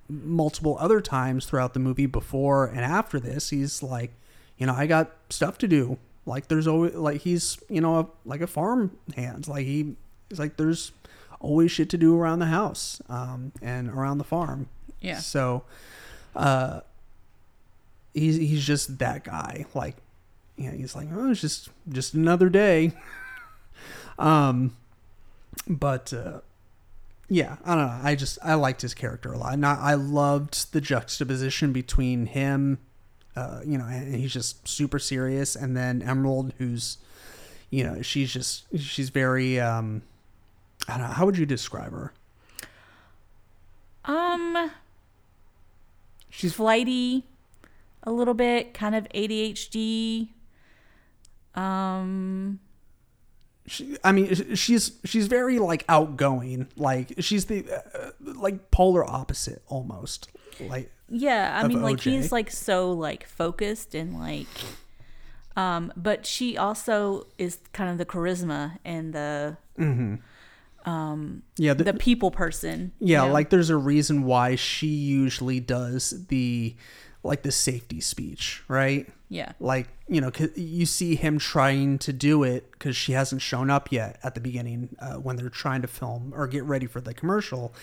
multiple other times throughout the movie before and after this. He's like you know i got stuff to do like there's always like he's you know a, like a farm hand like he he's like there's always shit to do around the house um and around the farm yeah so, uh, he's he's just that guy. Like, you know, he's like, oh, it's just just another day. um, but uh, yeah, I don't know. I just I liked his character a lot. Not I loved the juxtaposition between him, uh, you know, and he's just super serious, and then Emerald, who's, you know, she's just she's very um, I don't know. How would you describe her? um She's flighty a little bit kind of adhd um she, I mean, she's she's very like outgoing. Like she's the uh, like polar opposite almost. Like Yeah, I mean, like OJ. he's like so like focused and like, um, but she also is kind of the charisma and the um, yeah, the, the people person. you yeah, know? like there's a reason why she usually does the like the safety speech, right? yeah, Like you know, you see him trying to do it because she hasn't shown up yet at the beginning uh, when they're trying to film or get ready for the commercial,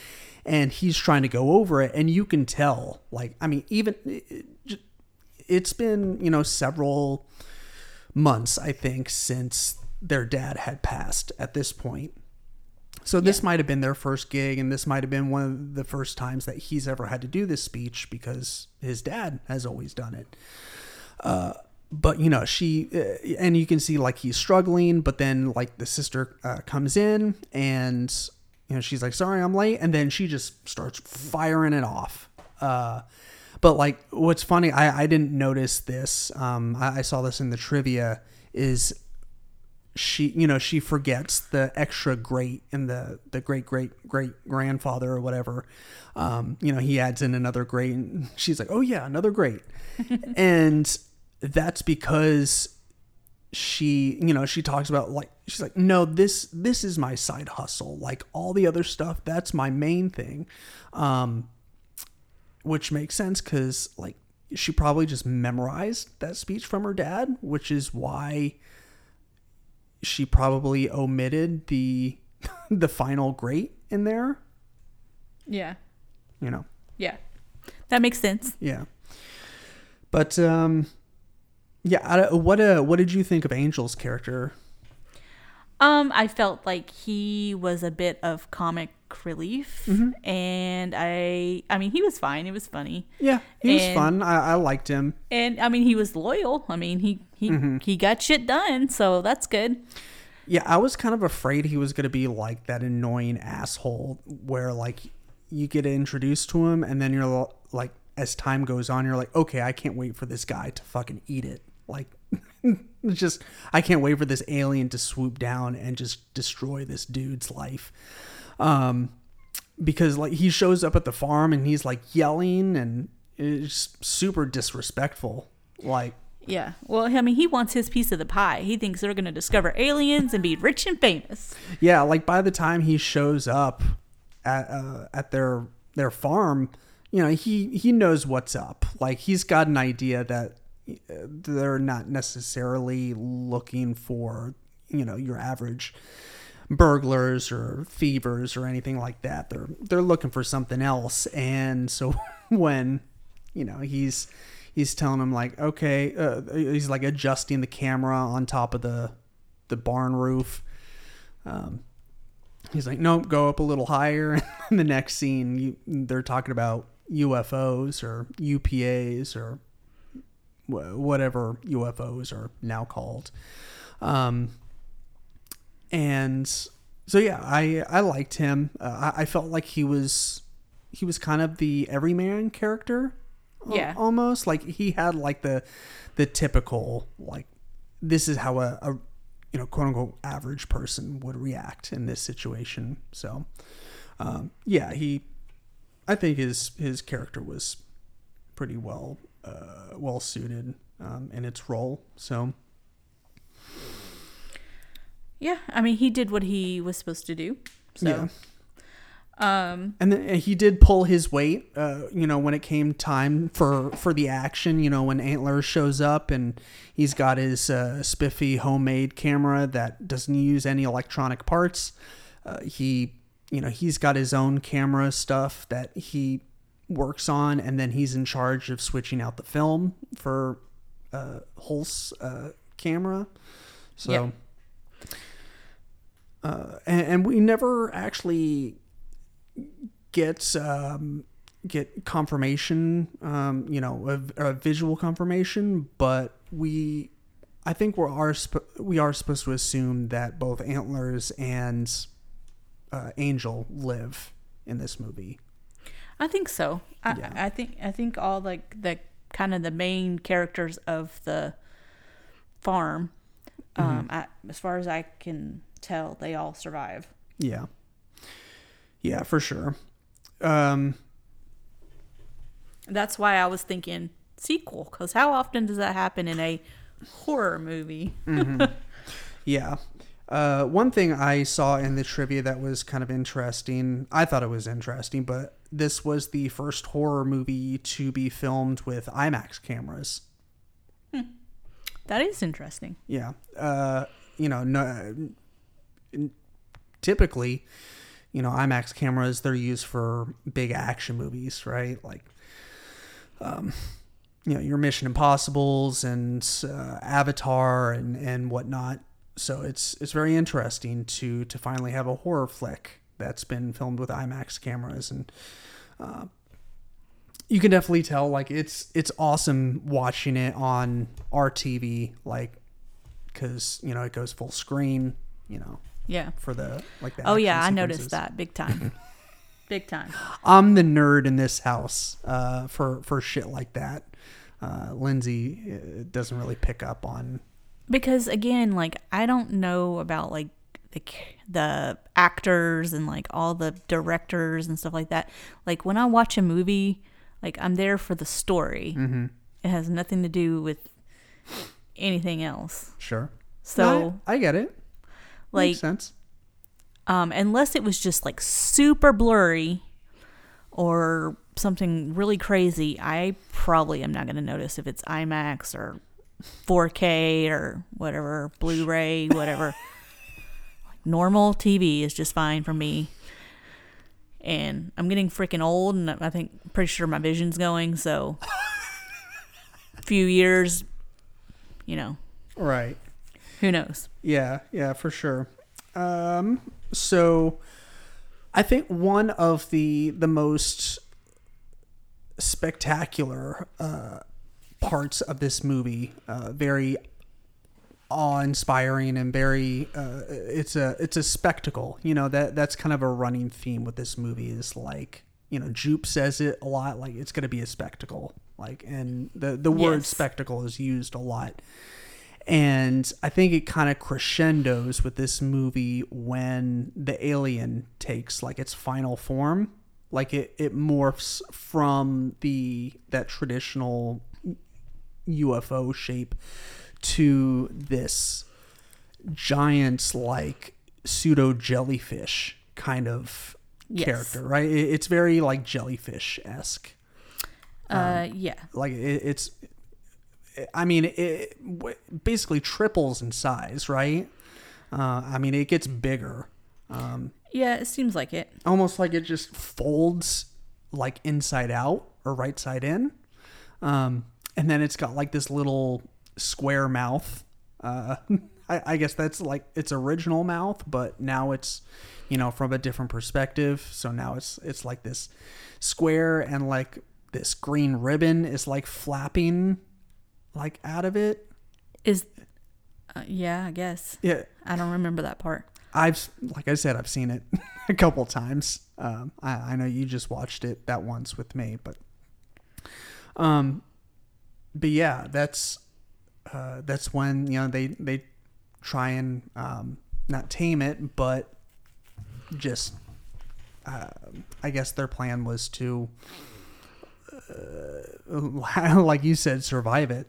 and he's trying to go over it, and you can tell. Like, I mean, even it, it, it's been you know several months, I think, since their dad had passed at this point. So this might have been their first gig, and this might have been one of the first times that he's ever had to do this speech because his dad has always done it. Uh, but you know, she uh, and you can see like he's struggling, but then like the sister uh, comes in and you know she's like, "Sorry, I'm late," and then she just starts firing it off. Uh, but like, what's funny, I I didn't notice this. Um, I, I saw this in the trivia. Is she you know she forgets the extra great and the the great great great grandfather or whatever. Um you know he adds in another great and she's like oh yeah another great. And that's because she you know she talks about like she's like no this this is my side hustle. Like all the other stuff that's my main thing. Um which makes sense because like she probably just memorized that speech from her dad which is why she probably omitted the the final great in there yeah, you know yeah. That makes sense. yeah but um yeah I, what uh what did you think of angel's character Um, I felt like he was a bit of comic relief, Mm-hmm. and I, I mean, he was fine. It was funny, yeah he was fun I, I liked him and I mean, he was loyal. I mean, he he Mm-hmm. he got shit done, so that's good. Yeah, I was kind of afraid he was going to be like that annoying asshole where like you get introduced to him and then you're like as time goes on you're like, "Okay, I can't wait for this guy to fucking eat it." Like it's just I can't wait for this alien to swoop down and just destroy this dude's life. Um because like he shows up at the farm and he's like yelling and it's super disrespectful. Like Yeah. Well, I mean, he wants his piece of the pie. He thinks they're going to discover aliens and be rich and famous. Yeah, like by the time he shows up, at uh, at their their farm, you know, he he knows what's up. Like he's got an idea that uh, they're not necessarily looking for, you know, your average burglars or thievers or anything like that. They're they're looking for something else. And so when, you know, he's he's telling him like, okay, uh, he's like adjusting the camera on top of the the barn roof. Um, he's like, nope, go up a little higher. And the next scene, you, they're talking about UFOs or UPAs or whatever UFOs are now called. Um, and so yeah, I I liked him. Uh, I, I felt like he was he was kind of the everyman character. Yeah. almost like he had like the the typical like this is how a, a you know quote unquote average person would react in this situation. So um, yeah, he I think his his character was pretty well uh, well suited um, in its role. So Yeah, I mean, he did what he was supposed to do. So, um, And then he did pull his weight, uh, you know, when it came time for for the action. You know, when Antler shows up and he's got his uh, spiffy homemade camera that doesn't use any electronic parts. Uh, he, you know, he's got his own camera stuff that he works on, and then he's in charge of switching out the film for uh, Holst uh, camera. So. Yep. Uh, and, and we never actually get um, get confirmation, um, you know, a, a visual confirmation, but we, I think we are sp- we are supposed to assume that both Antlers and uh, Angel live in this movie. I think so. I, Yeah. I think I think all like the kind of the main characters of the farm, um, I, as far as I can tell, they all survive. Yeah, yeah, for sure. Um, That's why I was thinking sequel, because how often does that happen in a horror movie? Yeah. Uh, one thing I saw in the trivia that was kind of interesting, I thought it was interesting, but this was the first horror movie to be filmed with IMAX cameras. That is interesting. Yeah. Uh, you know, no, typically, you know, IMAX cameras, they're used for big action movies, right? Like, um, you know, your Mission Impossibles and uh, Avatar and, and whatnot. So it's it's very interesting to to finally have a horror flick that's been filmed with IMAX cameras and uh, you can definitely tell like it's it's awesome watching it on our TV like because you know it goes full screen you know Yeah. for the like the Oh yeah, I noticed that big time. big time. I'm the nerd in this house uh, for for shit like that. Uh, Lindsay uh, doesn't really pick up on. because again like i don't know about like the the actors and like all the directors and stuff like that like when i watch a movie like i'm there for the story Mm-hmm. it has nothing to do with anything else Sure. so No, I, I get it. Like Makes sense. um unless it was just like super blurry or something really crazy i probably am not going to notice if it's imax or 4k or whatever blu-ray whatever like normal tv is just fine for me and i'm getting freaking old and i think pretty sure my vision's going so a few years you know Right. Who knows Yeah, yeah, for sure. Um, so I think one of the the most spectacular uh, parts of this movie, uh, very awe-inspiring and very uh, it's a it's a spectacle. You know that that's kind of a running theme with this movie is like you know Jupe says it a lot like it's going to be a spectacle like and the the word Yes. spectacle is used a lot and I think it kind of crescendos with this movie when the alien takes like its final form. Like it, it morphs from the that traditional UFO shape to this giant like pseudo jellyfish kind of Yes. character, right? It, it's very like jellyfish esque. Uh, yeah. Like it, it's, I mean, it w- basically triples in size, right? Uh, I mean, it gets bigger, um, Yeah, it seems like it. almost like it just folds like inside out or right side in, um, and then it's got like this little square mouth. Uh, I, I guess that's like its original mouth, but now it's, you know, from a different perspective. So now it's it's like this square and like this green ribbon is like flapping like out of it. Is uh, yeah, I guess. Yeah, I don't remember that part. I've like I said, I've seen it a couple times. Um, I, I know you just watched it that once with me, but um, but yeah, that's uh, that's when you know they they try and um, not tame it, but just uh, I guess their plan was to, uh, like you said, survive it.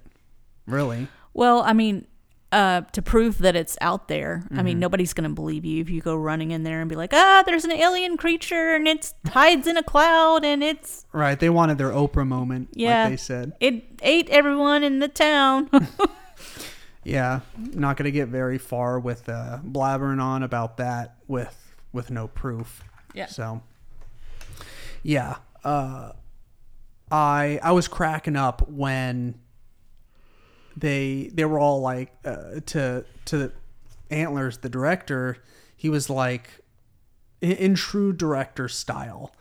Really, Well, I mean, uh, to prove that it's out there, I Mm-hmm. mean, nobody's going to believe you if you go running in there and be like, ah, there's an alien creature and it hides in a cloud and it's, right? They wanted their Oprah moment, Yeah. like they said. it ate everyone in the town. Yeah, not going to get very far with uh, blabbering on about that with with no proof. Yeah. So, yeah, uh, I I was cracking up when they they were all like uh, to to Antlers, the director. He was like in, in true director style.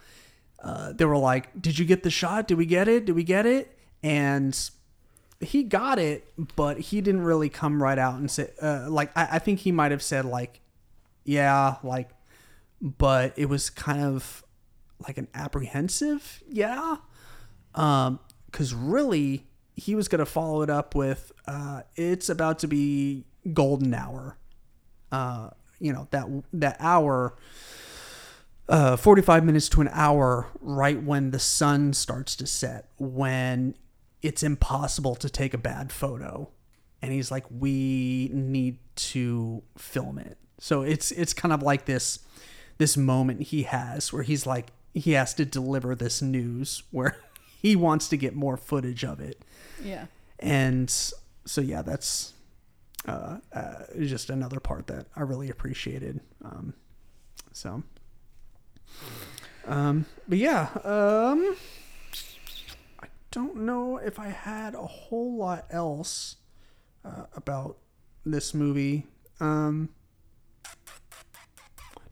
Uh, they were like, "Did you get the shot? Did we get it? Did we get it?" And he got it, but he didn't really come right out and say, uh, like, I, I think he might have said, like, yeah, like, but it was kind of like an apprehensive, yeah. Um, cause really he was going to follow it up with, uh, it's about to be golden hour. Uh, you know, that, that hour, uh, 45 minutes to an hour right when the sun starts to set, when it's impossible to take a bad photo. And he's like, we need to film it. So it's it's kind of like this this moment he has where he's like he has to deliver this news where he wants to get more footage of it. Yeah. And so yeah, that's uh, uh, just another part that I really appreciated. Um, so, um, but yeah, um, I don't know if I had a whole lot else uh, about this movie. Um,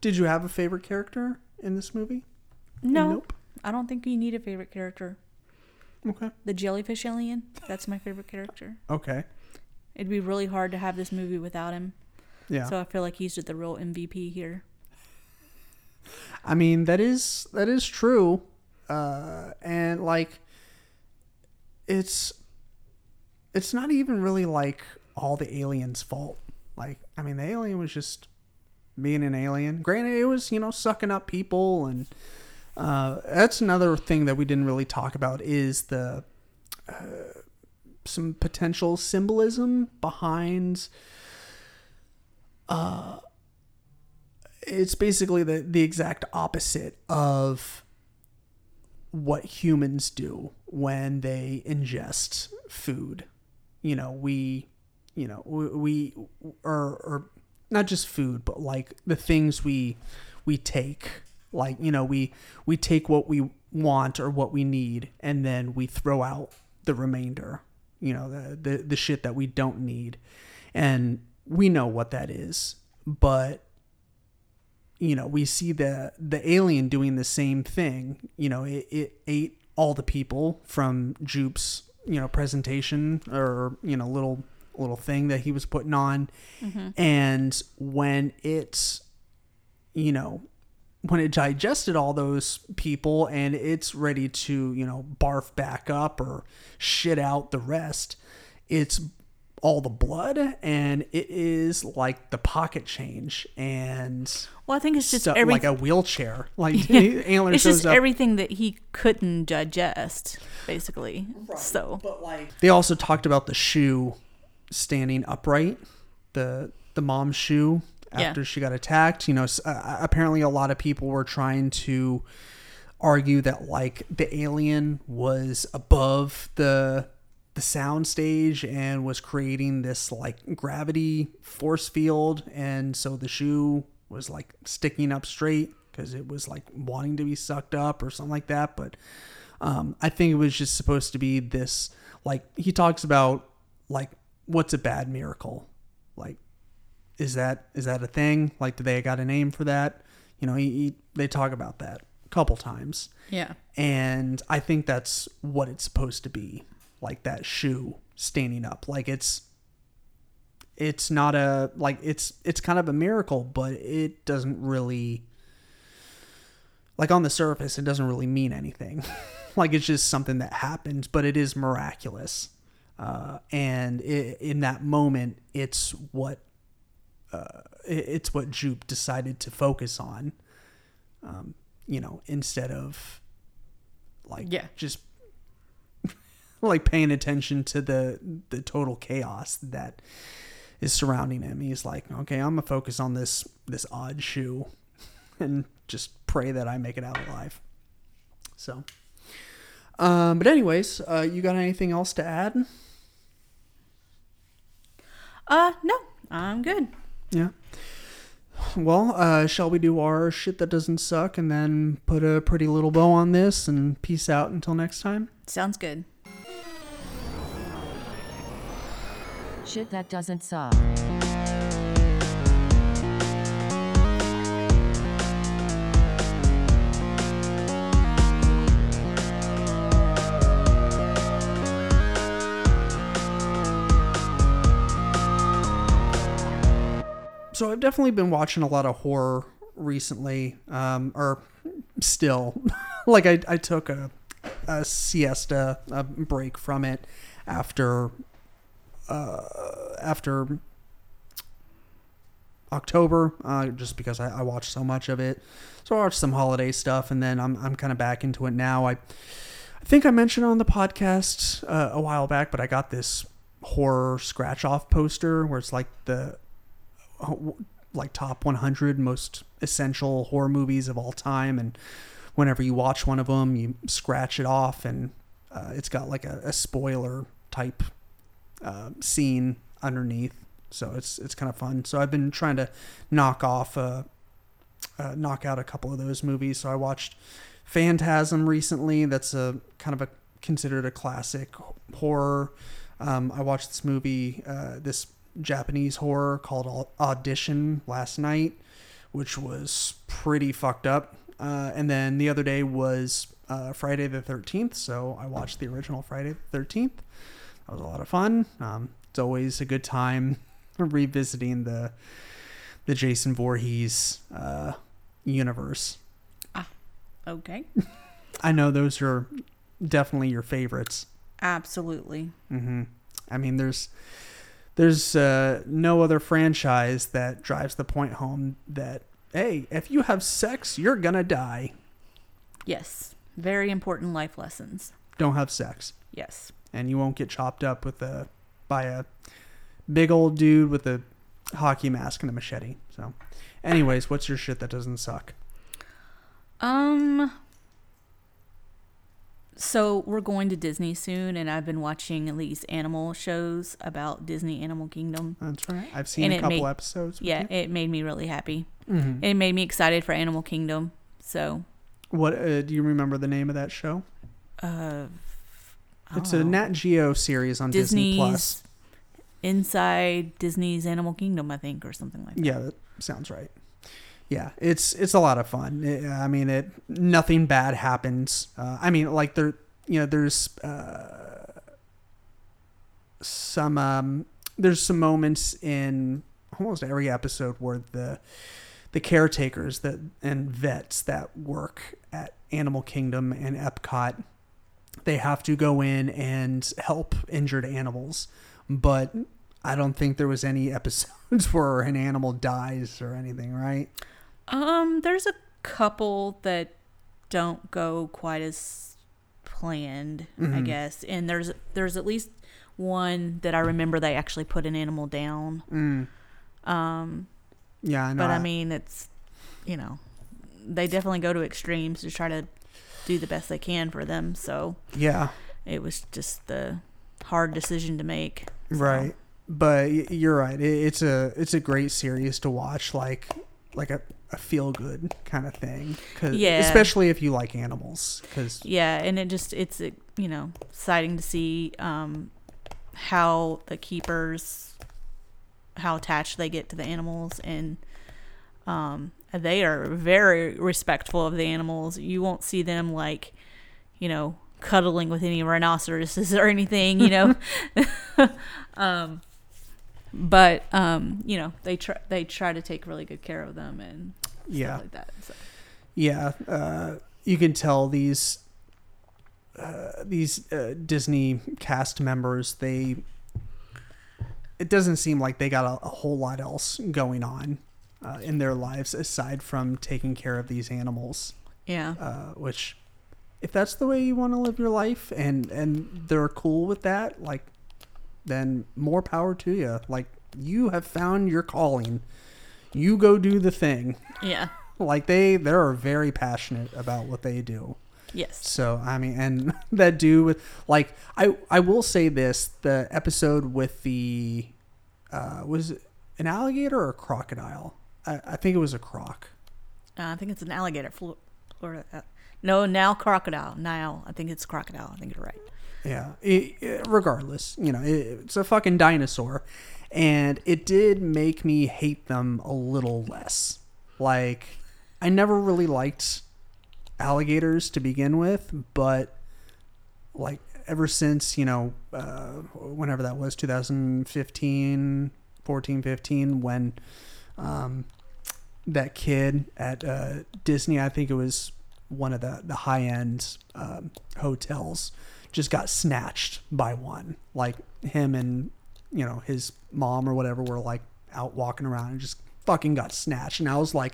did you have a favorite character in this movie? No, Nope. I don't think you need a favorite character. Okay. The jellyfish alien, that's my favorite character. Okay. It'd be really hard to have this movie without him. Yeah. So I feel like he's just the real MVP here. I mean that is that is true, uh, and like it's it's not even really like all the aliens' fault. Like I mean, the alien was just being an alien. Granted, it was you know sucking up people, and uh, that's another thing that we didn't really talk about is the uh, some potential symbolism behind it's basically the, the exact opposite of what humans do when they ingest food. You know, we, you know, we, we or, or not just food, but like the things we we take. Like you know, we we take what we want or what we need, and then we throw out the remainder. You know, the the, the shit that we don't need, and we know what that is, but you know, we see the the alien doing the same thing. You know, it, it ate all the people from Jupe's, you know, presentation or you know, little little thing that he was putting on, mm-hmm. and when it's, you know, when it digested all those people and it's ready to you know barf back up or shit out the rest, it's all the blood and it is like the pocket change and Well, I think it's just stuff every, like a wheelchair. Like Antler it's shows just up. everything that he couldn't digest, basically. So but like they also talked about the shoe standing upright, the the mom's shoe Yeah. after she got attacked. You know, uh, apparently a lot of people were trying to argue that like the alien was above the the sound stage and was creating this like gravity force field and so the shoe was like sticking up straight because it was like wanting to be sucked up or something like that but um, i think it was just supposed to be this like he talks about like what's a bad miracle like is that is that a thing? Like do they got a name for that? You know he, he, they talk about that a couple times. Yeah. and I think that's what it's supposed to be like that shoe standing up. Like it's it's not a like it's it's kind of a miracle but it doesn't really like on the surface it doesn't really mean anything. Like it's just something that happens but it is miraculous. Uh, and i in that moment it's what uh, it's what Jupe decided to focus on um, you know instead of like Yeah. just like paying attention to the the total chaos that is surrounding him he's like okay i'm gonna focus on this this odd shoe and just pray that i make it out alive so um but anyways uh you got anything else to add Uh, no, I'm good. Yeah well uh shall we do our shit that doesn't suck and then put a pretty little bow on this and peace out until next time Sounds good. Shit that doesn't suck. So I've definitely been watching a lot of horror recently, um, or still. like I, I took a, a siesta, a break from it after, uh, after October, uh, just because I, I watched so much of it. So I watched some holiday stuff, and then I'm I'm kind of back into it now. I, I think I mentioned on the podcast uh, a while back, but I got this horror scratch off poster where it's like the like top 100 most essential horror movies of all time and whenever you watch one of them you scratch it off and uh, it's got like a, a spoiler type uh, scene underneath. So it's it's kind of fun. So i've been trying to knock off uh, uh, knock out a couple of those movies. So i watched phantasm recently. That's a kind of a considered a classic horror. Um, i watched this movie uh, this Japanese horror called Audition last night, which was pretty fucked up. Uh, and then the other day was uh, Friday the 13th, so I watched the original Friday the 13th. That was a lot of fun. Um, it's always a good time revisiting the the Jason Voorhees uh, universe. Okay. I know those are definitely your favorites. Absolutely. hmm I mean, there's there's uh, no other franchise that drives the point home that hey, if you have sex, you're gonna die. Yes. Very important life lessons. Don't have sex, Yes. and you won't get chopped up with a by a big old dude with a hockey mask and a machete. So, anyways, what's your shit that doesn't suck? Um. So we're going to Disney soon, and I've been watching these animal shows about Disney Animal Kingdom. That's right. I've seen And a couple made- episodes. Yeah, it made me really happy. Mhm. It made me excited for Animal Kingdom. So, What uh, do you remember the name of that show? uh, It's don't a know. Nat Geo series on Disney Plus. Inside Disney's Animal Kingdom, I think, or something like that. Yeah, that sounds right. Yeah, it's it's a lot of fun. It- I mean, it nothing bad happens. Uh, I mean, like there, you know, there's uh, some um, there's some moments in almost every episode where the the caretakers that and vets that work at Animal Kingdom and Epcot they have to go in and help injured animals, but I don't think there was any episodes where an animal dies or anything, right? Um, there's a couple that don't go quite as planned, I Mhm. guess. And there's there's at least one that I remember they actually put an animal down. Mm. Um, Yeah, I know. but I mean, it's you know, they definitely go to extremes to try to do the best they can for them. So yeah, it was just the hard decision to make. So, right. But you're right. It's a it's a great series to watch, like like a, a feel good kind of thing. 'Cause- Yeah. Especially if you like animals, because Yeah, and it just it's you know exciting to see um, how the keepers how attached they get to the animals and um, they are very respectful of the animals. You won't see them like you know cuddling with any rhinoceroses or anything, you know. um, but um, you know they try they try to take really good care of them and yeah, like that. So. yeah, uh, you can tell these uh, these uh, Disney cast members they. It doesn't seem like they got a, a whole lot else going on uh, in their lives aside from taking care of these animals. Yeah. uh, which if that's the way you want to live your life and and they're cool with that like then more power to you like you have found your calling you go do the thing Yeah. like they they're very passionate about what they do Yes. so I mean, and that dude with like I I will say this: the episode with the uh, was it an alligator or a crocodile? I, I think it was a croc. Uh, I think it's an alligator. Flo- Florida. Uh, no, now crocodile. Now I think it's crocodile. I think you're right. Yeah. It, regardless, you know, it, it's a fucking dinosaur, and it did make me hate them a little less. Like, I never really liked alligators to begin with, but like ever since you know, uh, whenever that was, 2015, 14, 15, when um, that kid at uh, Disney, I think it was one of the the high end um, hotels, just got snatched by one. Like him and you know his mom or whatever were like out walking around and just fucking got snatched. And I was like,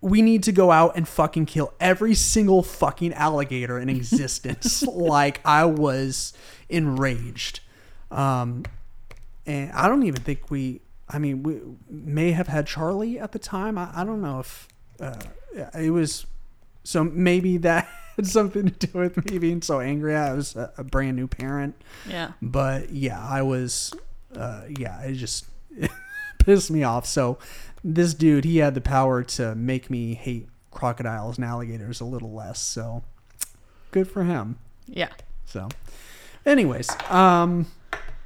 we need to go out and fucking kill every single fucking alligator in existence. like I was enraged. Um, and I don't even think we. I mean, we may have had Charlie at the time. I, I don't know if uh, it was. So maybe that had something to do with me being so angry. I was a, a brand new parent, Yeah. but yeah, I was. Uh, yeah, it just pissed me off. So this dude, he had the power to make me hate crocodiles and alligators a little less. So good for him. Yeah. So, anyways, um,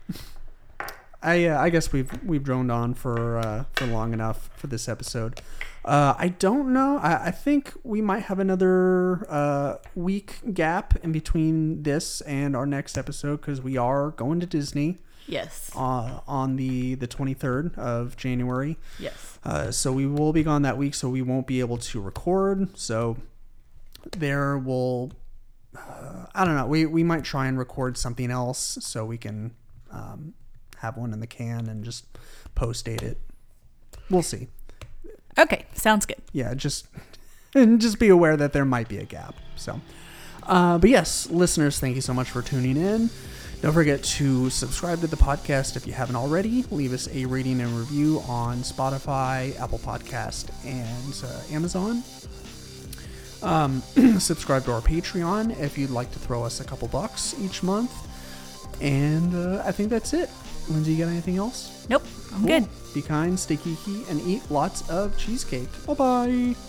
I uh, I guess we've we've droned on for uh, for long enough for this episode. Uh, I don't know. I, I think we might have another uh, week gap in between this and our next episode because we are going to Disney Yes. uh, on the the 23rd of January. Yes. Uh, so we will be gone that week, so we won't be able to record. So there will, uh, I don't know. We we might try and record something else so we can um, have one in the can and just post date it. We'll see. Okay. Sounds good. Yeah, just and just be aware that there might be a gap. So, uh, but yes, listeners, thank you so much for tuning in. Don't forget to subscribe to the podcast if you haven't already. Leave us a rating and review on Spotify, Apple Podcast, and uh, Amazon. Um, subscribe to our Patreon if you'd like to throw us a couple bucks each month. And uh, I think that's it. Lindsay, you got anything else? Nope. I'm Cool. good. Be kind, stay geeky, and eat lots of cheesecake. Bye bye.